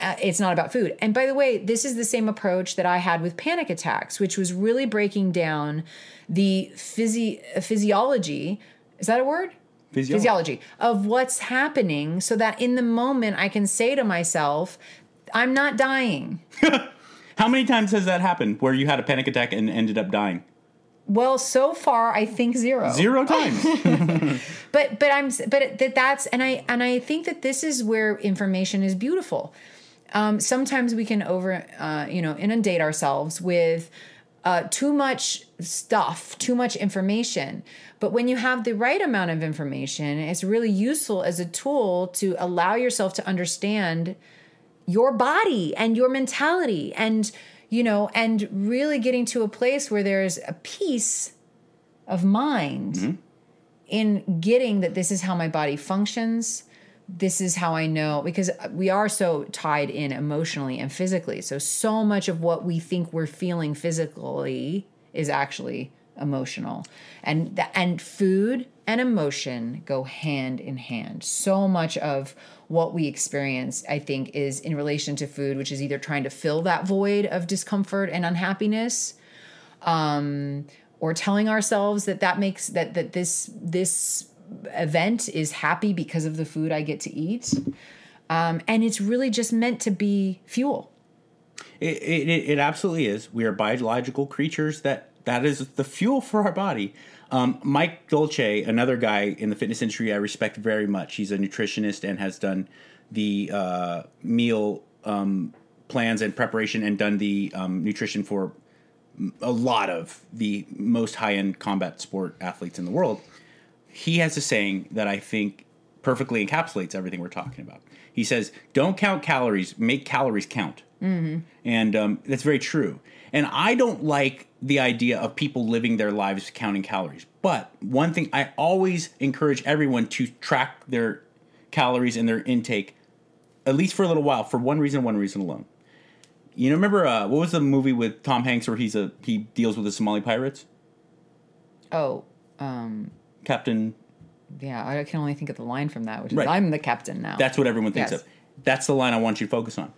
Uh, it's not about food. And by the way, this is the same approach that I had with panic attacks, which was really breaking down the physi- uh, physiology. Is that a word? Physiology. Physiology of what's happening so that in the moment I can say to myself, I'm not dying. [LAUGHS] How many times has that happened where you had a panic attack and ended up dying? Well, so far I think zero. Zero [LAUGHS] times. but but i'm but that that's and i and i think that this is where information is beautiful um, sometimes we can over uh, you know inundate ourselves with uh, too much stuff too much information. But when you have the right amount of information it's really useful as a tool to allow yourself to understand your body and your mentality and you know and really getting to a place where there's a peace of mind in getting that this is how my body functions this is how i know because we are so tied in emotionally and physically. So so much of what we think we're feeling physically is actually emotional. And th- and food and emotion go hand in hand. So much of what we experience i think is in relation to food which is either trying to fill that void of discomfort and unhappiness um, or telling ourselves that that makes that that this this event is happy because of the food I get to eat, um, and it's really just meant to be fuel. It, it, it absolutely is. We are biological creatures that that is the fuel for our body. Um, Mike Dolce, another guy in the fitness industry I respect very much. He's a nutritionist and has done the uh, meal um, plans and preparation and done the um, nutrition for a lot of the most high end combat sport athletes in the world. He has a saying that I think perfectly encapsulates everything we're talking about. He says, "Don't count calories, make calories count." And um, that's very true. And I don't like the idea of people living their lives counting calories. But one thing I always encourage everyone to track their calories and their intake, at least for a little while, for one reason, one reason alone. You know, remember uh, what was the movie with Tom Hanks where he's a he deals with the Somali pirates? Oh, um, Captain. yeah, I can only think of the line from that, which is Right. "I'm the captain now." That's what everyone thinks Yes. of. That's the line I want you to focus on.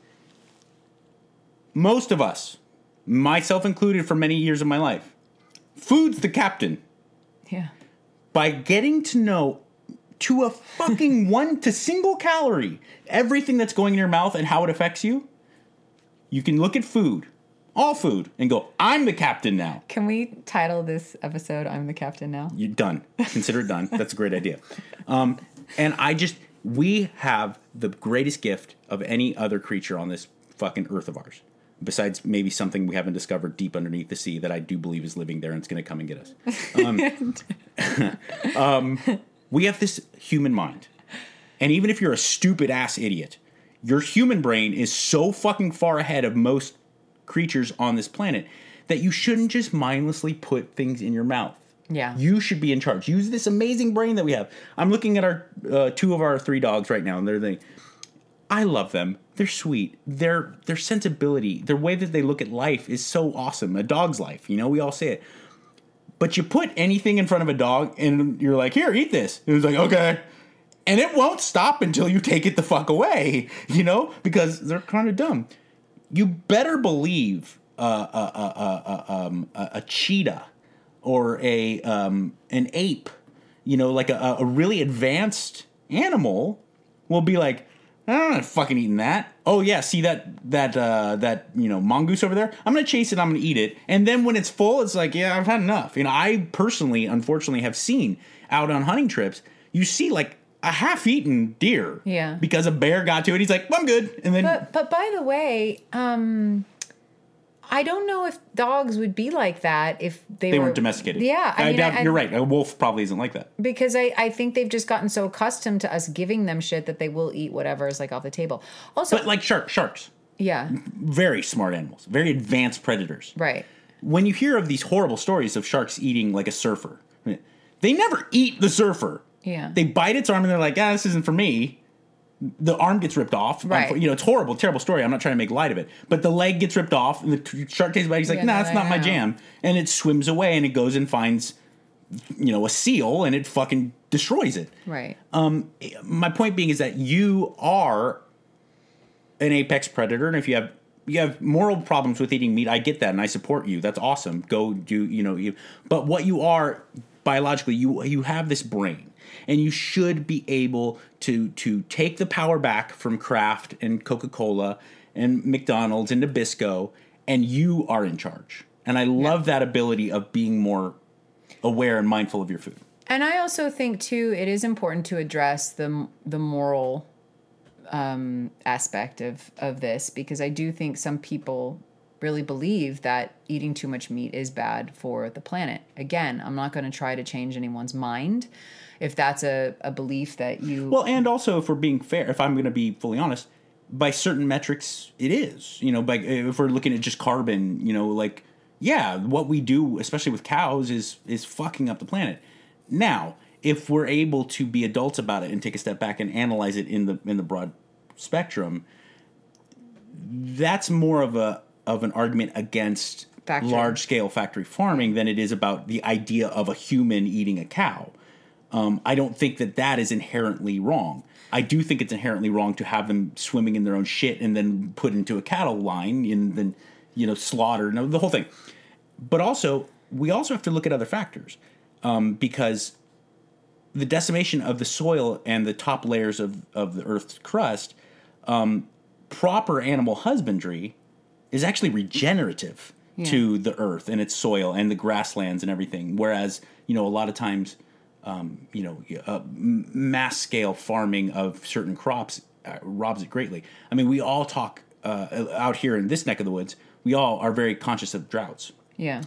Most of us, myself included, for many years of my life, food's the captain. yeah. by getting to know to a fucking [LAUGHS] one to single calorie everything that's going in your mouth and how it affects you, you can look at food, all food, and go, I'm the captain now. Can we title this episode "I'm the captain now"? You're done. Consider it done. That's a great idea. Um, and I just, we have the greatest gift of any other creature on this fucking earth of ours. Besides maybe something we haven't discovered deep underneath the sea that I do believe is living there and it's going to come and get us. Um, [LAUGHS] um, we have this human mind. And even if you're a stupid ass idiot, your human brain is so fucking far ahead of most creatures on this planet that you shouldn't just mindlessly put things in your mouth. Yeah. You should be in charge. Use this amazing brain that we have. I'm looking at our uh, two of our three dogs right now, and they're the. I love them. they're sweet. Their their sensibility, their way that they look at life is so awesome. A dog's life, you know, we all say it. But you put anything in front of a dog and you're like, here, eat this. And it's like, okay. And it won't stop until you take it the fuck away, you know, because they're kind of dumb. You better believe uh, uh, uh, uh, um, a, a cheetah or a um, an ape, you know, like a, a really advanced animal will be like, I'm not fucking eating that. Oh yeah, see that that uh, that you know mongoose over there? I'm gonna chase it. I'm gonna eat it. And then when it's full, it's like, yeah, I've had enough. You know, I personally, unfortunately, have seen out on hunting trips, you see like a half-eaten deer. Yeah. Because a bear got to it. He's like, well, I'm good. And then But but by the way, um I don't know if dogs would be like that if they, they were weren't domesticated. Yeah, I, I, mean, doubt I- you're right. A wolf probably isn't like that. because I, I think they've just gotten so accustomed to us giving them shit that they will eat whatever is like off the table. Also, But like shark, sharks, yeah, very smart animals, very advanced predators. right. when you hear of these horrible stories of sharks eating like a surfer, they never eat the surfer. Yeah. They bite its arm and they're like, ah, this isn't for me. The arm gets ripped off. Right. You know, it's horrible, terrible story. I'm not trying to make light of it. But the leg gets ripped off and the t- shark takes bite. He's like, Yeah, nah, no, it's not my jam. And it swims away and it goes and finds, you know, a seal and it fucking destroys it. Right. My point being is that you are an apex predator, and if you have you have moral problems with eating meat, I get that, and I support you. That's awesome. Go do you know you. But what you are biologically, you you have this brain, and you should be able to to take the power back from Kraft and Coca Cola and McDonald's and Nabisco, and you are in charge. And I love that ability of being more aware and mindful of your food. And I also think too, it is important to address the the moral um, aspect of of this because I do think some people really believe that eating too much meat is bad for the planet. Again, I'm not going to try to change anyone's mind if that's a, a belief that you Well, and also if we're being fair, if I'm going to be fully honest, by certain metrics, it is. You know, by if we're looking at just carbon, you know, like yeah, what we do, especially with cows, is is fucking up the planet. Now, if we're able to be adults about it and take a step back and analyze it in the in the broad spectrum, that's more of a of an argument against large scale factory farming than it is about the idea of a human eating a cow. Um, I don't think that that is inherently wrong. I do think it's inherently wrong to have them swimming in their own shit and then put into a cattle line and then you know slaughtered, no, the whole thing. But also, we also have to look at other factors um, because the decimation of the soil and the top layers of, of the Earth's crust, um, proper animal husbandry is actually regenerative to the earth and its soil and the grasslands and everything. Whereas, you know, a lot of times, um, you know, uh, mass scale farming of certain crops uh, robs it greatly. I mean, we all talk uh, out here in this neck of the woods. We all are very conscious of droughts. yeah.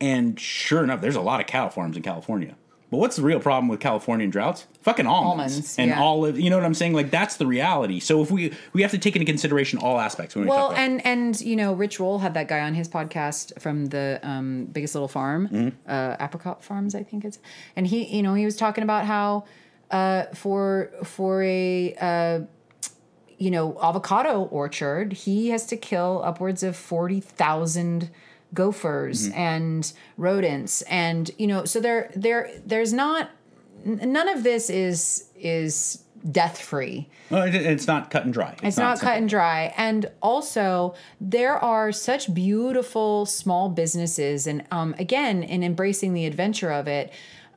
And sure enough, there's a lot of cattle farms in California. But what's the real problem with Californian droughts? Fucking almonds, Almonds, and yeah. olive. You know what I'm saying? Like that's the reality. So if we we have to take into consideration all aspects when we Well, talk about. and and you know, Rich Roll had that guy on his podcast from the um, Biggest Little Farm, Mm-hmm. uh, Apricot Farms, I think it's, and he, you know, he was talking about how uh, for for a uh, you know avocado orchard, he has to kill upwards of forty thousand gophers Mm-hmm. and rodents, and you know, so there there there's not none of this is is death free. Well, it- it's not cut and dry. It's not, cut and dry. And also, there are such beautiful small businesses, and um, again, in embracing the adventure of it,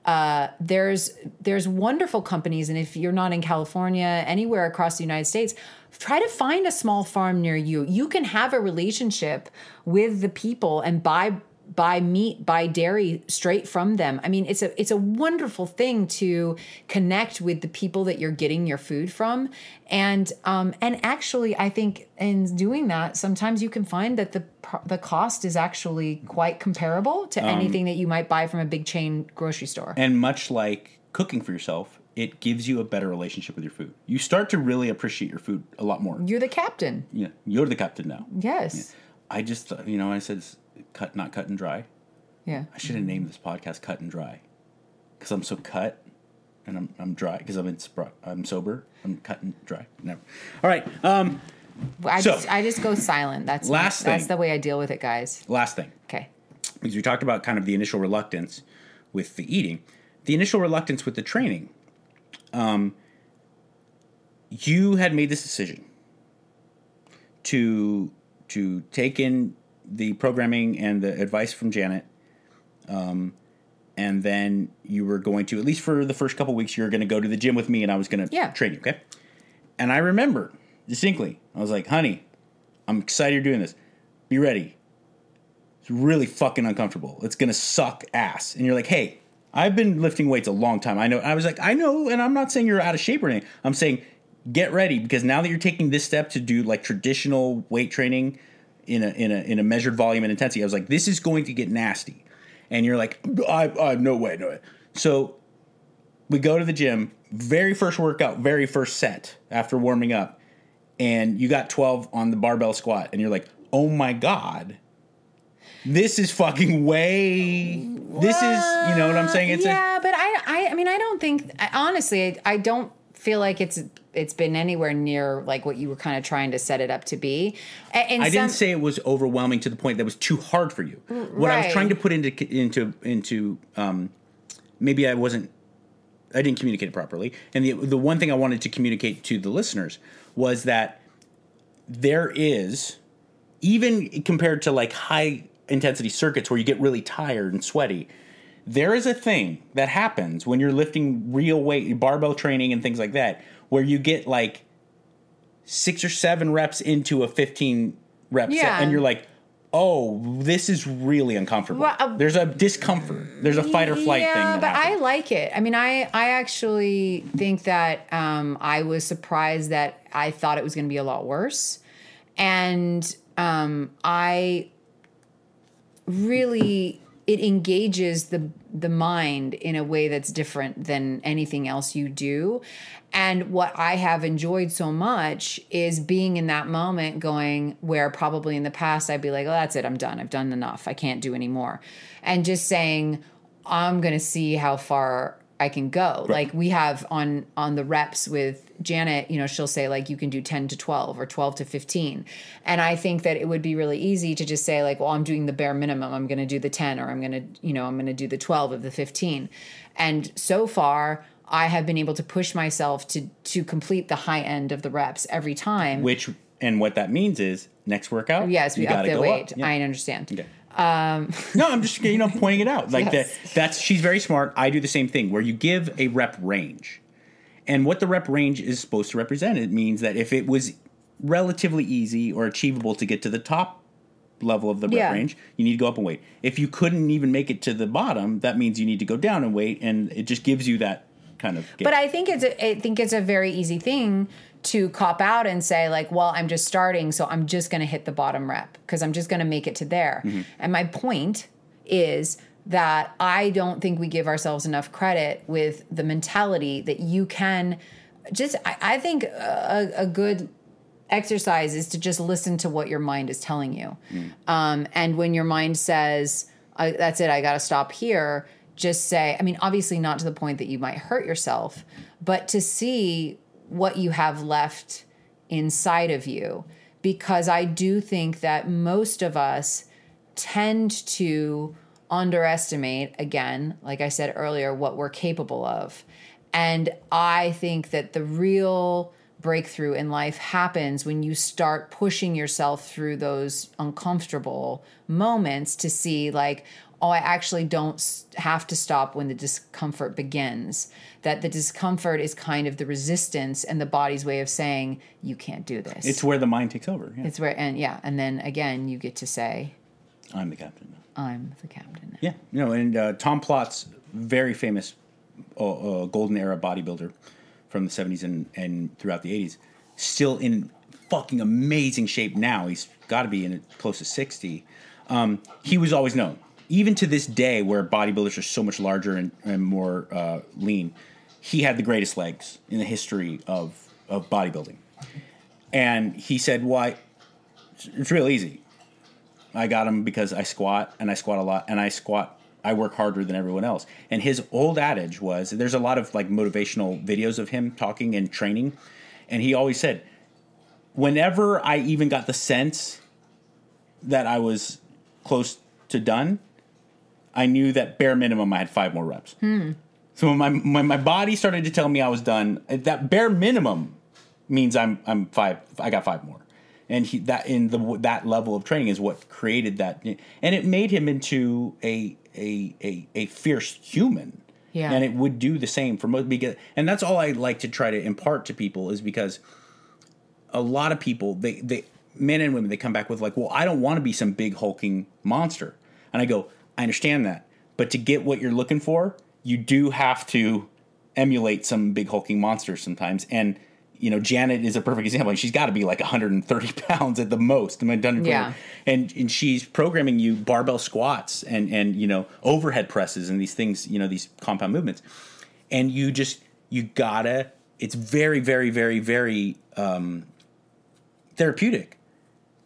uh, there's there's wonderful companies. And if you're not in California, anywhere across the United States, try to find a small farm near you. You can have a relationship with the people and buy buy meat, buy dairy straight from them. I mean, it's a it's a wonderful thing to connect with the people that you're getting your food from, and um, and actually, I think in doing that, sometimes you can find that the the cost is actually quite comparable to anything that you might buy from a big chain grocery store. And much like cooking for yourself, it gives you a better relationship with your food. You start to really appreciate your food a lot more. You're the captain. Yeah, you're the captain now. Yes. I just, you know, I said cut, not cut and dry. Yeah. I should have named this podcast "Cut and Dry" because I'm so cut and I'm I'm dry because I'm in I'm sober. I'm cut and dry. Never. All right. Um, I So- just I just go silent. That's Last that's thing. the way I deal with it, guys. Last thing. Okay. because we talked about kind of the initial reluctance with the eating, the initial reluctance with the training. Um, you had made this decision to to take in the programming and the advice from Janet, um, and then you were going to at least for the first couple weeks you were going to go to the gym with me, and I was going to Yeah. train you. Okay, and I remember distinctly, I was like, "Honey, I'm excited you're doing this. Be ready." It's really fucking uncomfortable. It's gonna suck ass. And you're like, hey, I've been lifting weights a long time. I know. I was like, I know, and I'm not saying you're out of shape or anything. I'm saying get ready because now that you're taking this step to do like traditional weight training in a in a in a measured volume and intensity, I was like, this is going to get nasty. And you're like, I, I no way, no way. So we go to the gym, very first workout, very first set after warming up, and you got 12 on the barbell squat, and you're like, oh my god, this is fucking way. This is, you know what I'm saying? It's yeah, but I, I, I mean, I don't think I, honestly, I, I don't feel like it's it's been anywhere near like what you were kind of trying to set it up to be. A- And a. I some- didn't say it was overwhelming to the point that was too hard for you. What I was trying to put into into into um, maybe I wasn't. I didn't communicate it properly. And the the one thing I wanted to communicate to the listeners was that there is even compared to like high intensity circuits where you get really tired and sweaty. There is a thing that happens when you're lifting real weight barbell training and things like that where you get like six or seven reps into a 15 rep set and you're like oh this is really uncomfortable. Well, uh, there's a discomfort. There's a fight or flight yeah, thing that but I like it. I mean, I I actually think that um, I was surprised that I thought it was going to be a lot worse, and um, I really it engages the the mind in a way that's different than anything else you do. And what I have enjoyed so much is being in that moment going where probably in the past I'd be like, oh, that's it, I'm done. I've done enough. I can't do anymore. And just saying, I'm going to see how far I can go. Like we have on on the reps with Janet, you know, she'll say like you can do 10 to 12 or 12 to 15. And I think that it would be really easy to just say like, well, I'm doing the bare minimum. I'm going to do the 10 or I'm going to, you know, I'm going to do the 12 of the 15. And so far, I have been able to push myself to to complete the high end of the reps every time. which and what that means is next workout yes, we you up the go weight. up. Yeah. I understand. Okay. Um, [LAUGHS] no, I'm just you know pointing it out. Like Yes. that. That's she's very smart. I do the same thing where you give a rep range, and what the rep range is supposed to represent. It means that if it was relatively easy or achievable to get to the top level of the rep Yeah. range, you need to go up and wait. If you couldn't even make it to the bottom, that means you need to go down and wait, and it just gives you that kind of. But I think it's a, I think it's a very easy thing to cop out and say like, well, I'm just starting, so I'm just going to hit the bottom rep because I'm just going to make it to there. And my point is that I don't think we give ourselves enough credit with the mentality that you can just. I, I think a, a good exercise is to just listen to what your mind is telling you. Um, and when your mind says, I, that's it, I got to stop here, just say, I mean, obviously not to the point that you might hurt yourself, but to see what you have left inside of you. Because I do think that most of us tend to underestimate, again, like I said earlier, what we're capable of. And I think that the real breakthrough in life happens when you start pushing yourself through those uncomfortable moments to see, like, oh, I actually don't have to stop when the discomfort begins. That the discomfort is kind of the resistance and the body's way of saying, you can't do this. it's where the mind takes over. Yeah. It's where, and yeah, and then again, you get to say, I'm the captain. now. I'm the captain. Yeah, you know, and uh, Tom Platz, very famous uh, uh, golden era bodybuilder from the '70s and, and throughout the '80s, still in fucking amazing shape now. He's got to be in close to 60. Um, he was always known, even to this day, where bodybuilders are so much larger and, and more uh, lean. He had the greatest legs in the history of of bodybuilding, and he said, "Why? It's real easy. I got them because I squat and I squat a lot and I squat I work harder than everyone else. And his old adage was there's a lot of like motivational videos of him talking and training and he always said whenever I even got the sense that I was close to done, I knew that bare minimum I had five more reps. So when my when my body started to tell me I was done, that bare minimum means I'm I'm five. I got five more, and he, that in the that level of training is what created that, and it made him into a a a, a fierce human. Yeah. and it would do the same for most. Because, and that's all I like to try to impart to people is because a lot of people they they men and women they come back with like, well, I don't want to be some big hulking monster, and I go, I understand that, but to get what you're looking for, you do have to emulate some big hulking monsters sometimes, and you know, Janet is a perfect example. She's got to be like 130 [LAUGHS] pounds at the most. I done Yeah. and and she's programming you barbell squats and and you know overhead presses and these things, you know, these compound movements, and you just you gotta. It's very very very very um, therapeutic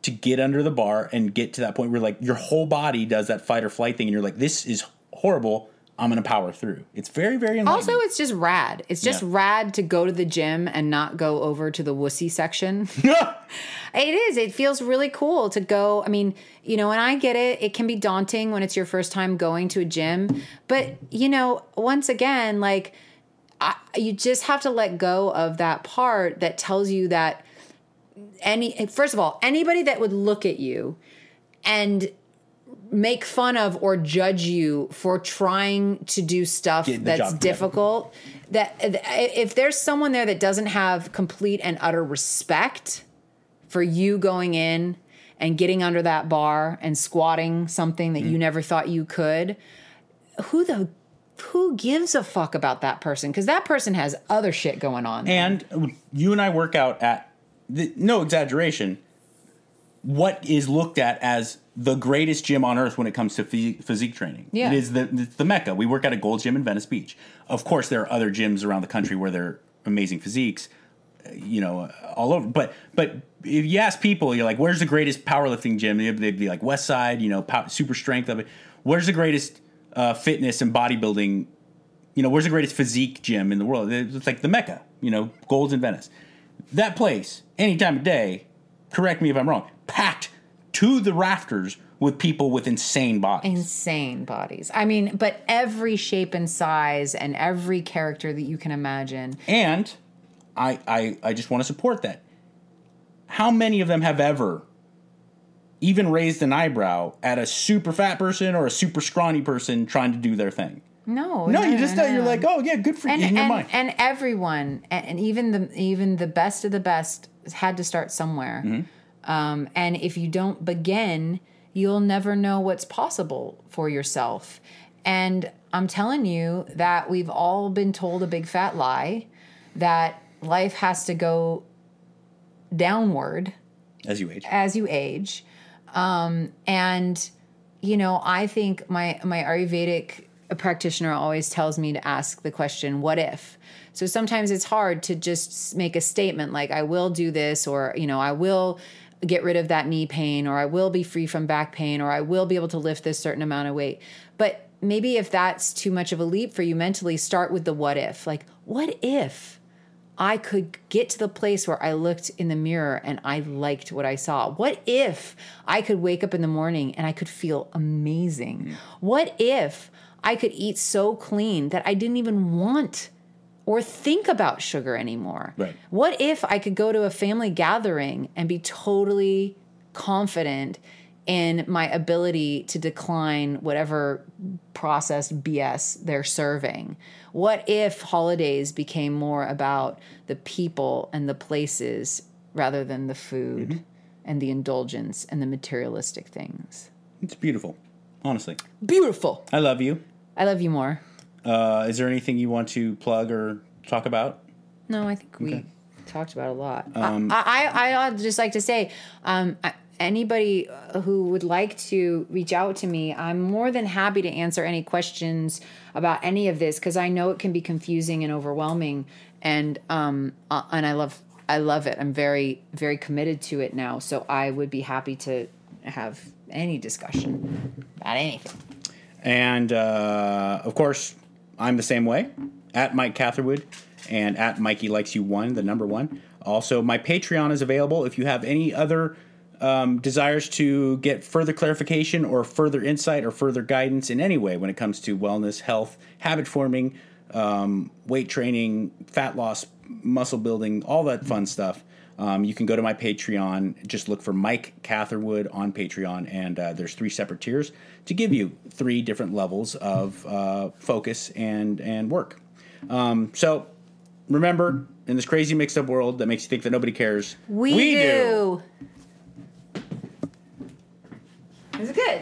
to get under the bar and get to that point where like your whole body does that fight or flight thing, and you're like, this is horrible. I'm gonna power through. It's very very. Also, it's just rad. It's just Yeah. rad to go to the gym and not go over to the wussy section. [LAUGHS] It is. It feels really cool to go. I mean, you know, and I get it. It can be daunting when it's your first time going to a gym. But, you know, once again, like, I, you just have to let go of that part that tells you that any, first of all, anybody that would look at you and make fun of or judge you for trying to do stuff that's difficult that if there's someone there that doesn't have complete and utter respect for you going in and getting under that bar and squatting something that Mm. you never thought you could who the who gives a fuck about that person? Because that person has other shit going on And you and I work out at the, no exaggeration. What is looked at as the greatest gym on earth when it comes to physique, physique training? Yeah. it is the it's the mecca. We work at a Gold Gym in Venice Beach. Of course, there are other gyms around the country where they're amazing physiques, uh, you know, all over. But but if you ask people, you're like, "Where's the greatest powerlifting gym?" They'd, be like, "Westside," you know, pow, super strength of it. Where's the greatest uh, fitness and bodybuilding you know, where's the greatest physique gym in the world? It's like the Mecca, you know, Gold's in Venice. That place, any time of day, correct me if I'm wrong, packed to the rafters with people with insane bodies. insane bodies i mean but every shape and size and every character that you can imagine And I, I, I just want to support that. How many of them have ever even raised an eyebrow at a super fat person or a super scrawny person trying to do their thing? no No, you just no, you're like, oh yeah, good for and you in your and, mind. and everyone and, and even the even the best of the best had to start somewhere Mm-hmm. um, and if you don't begin you'll never know what's possible for yourself and i'm telling you that we've all been told a big fat lie that life has to go downward As you age. as you age. Um, and you know, I think my my Ayurvedic practitioner always tells me to ask the question, "What if?" So sometimes it's hard to just make a statement like, "I will do this," or you know, "I will." get rid of that knee pain or I will be free from back pain or I will be able to lift this certain amount of weight. But maybe if that's too much of a leap for you mentally, start with the what if. Like, what if I could get to the place where I looked in the mirror and I liked what I saw? What if I could wake up in the morning and I could feel amazing? Mm. What if I could eat so clean that I didn't even want or think about sugar anymore? Right. What if I could go to a family gathering and be totally confident in my ability to decline whatever processed BS they're serving? What if holidays became more about the people and the places rather than the food mm-hmm. and the indulgence and the materialistic things? It's beautiful, honestly. Beautiful. I love you. I love you more. Uh, is there anything you want to plug or talk about? No, I think we talked about a lot. I, I, I'd just like to say, um, I- anybody who would like to reach out to me, I'm more than happy to answer any questions about any of this because I know it can be confusing and overwhelming, and um, uh, and I love I love it. I'm very very committed to it now, so I would be happy to have any discussion about anything. And uh, of course, I'm the same way at Mike Catherwood and at Mikey Likes You One, the number one. Also, my Patreon is available if you have any other um, desires to get further clarification or further insight or further guidance in any way when it comes to wellness, health, habit forming, um, weight training, fat loss, muscle building, all that fun stuff. Um, you can go to my Patreon. Just look for Mike Catherwood on Patreon, and uh, there's three separate tiers to give you three different levels of uh, focus and and work. Um, so remember, in this crazy mixed up world that makes you think that nobody cares, We, do. Is it good?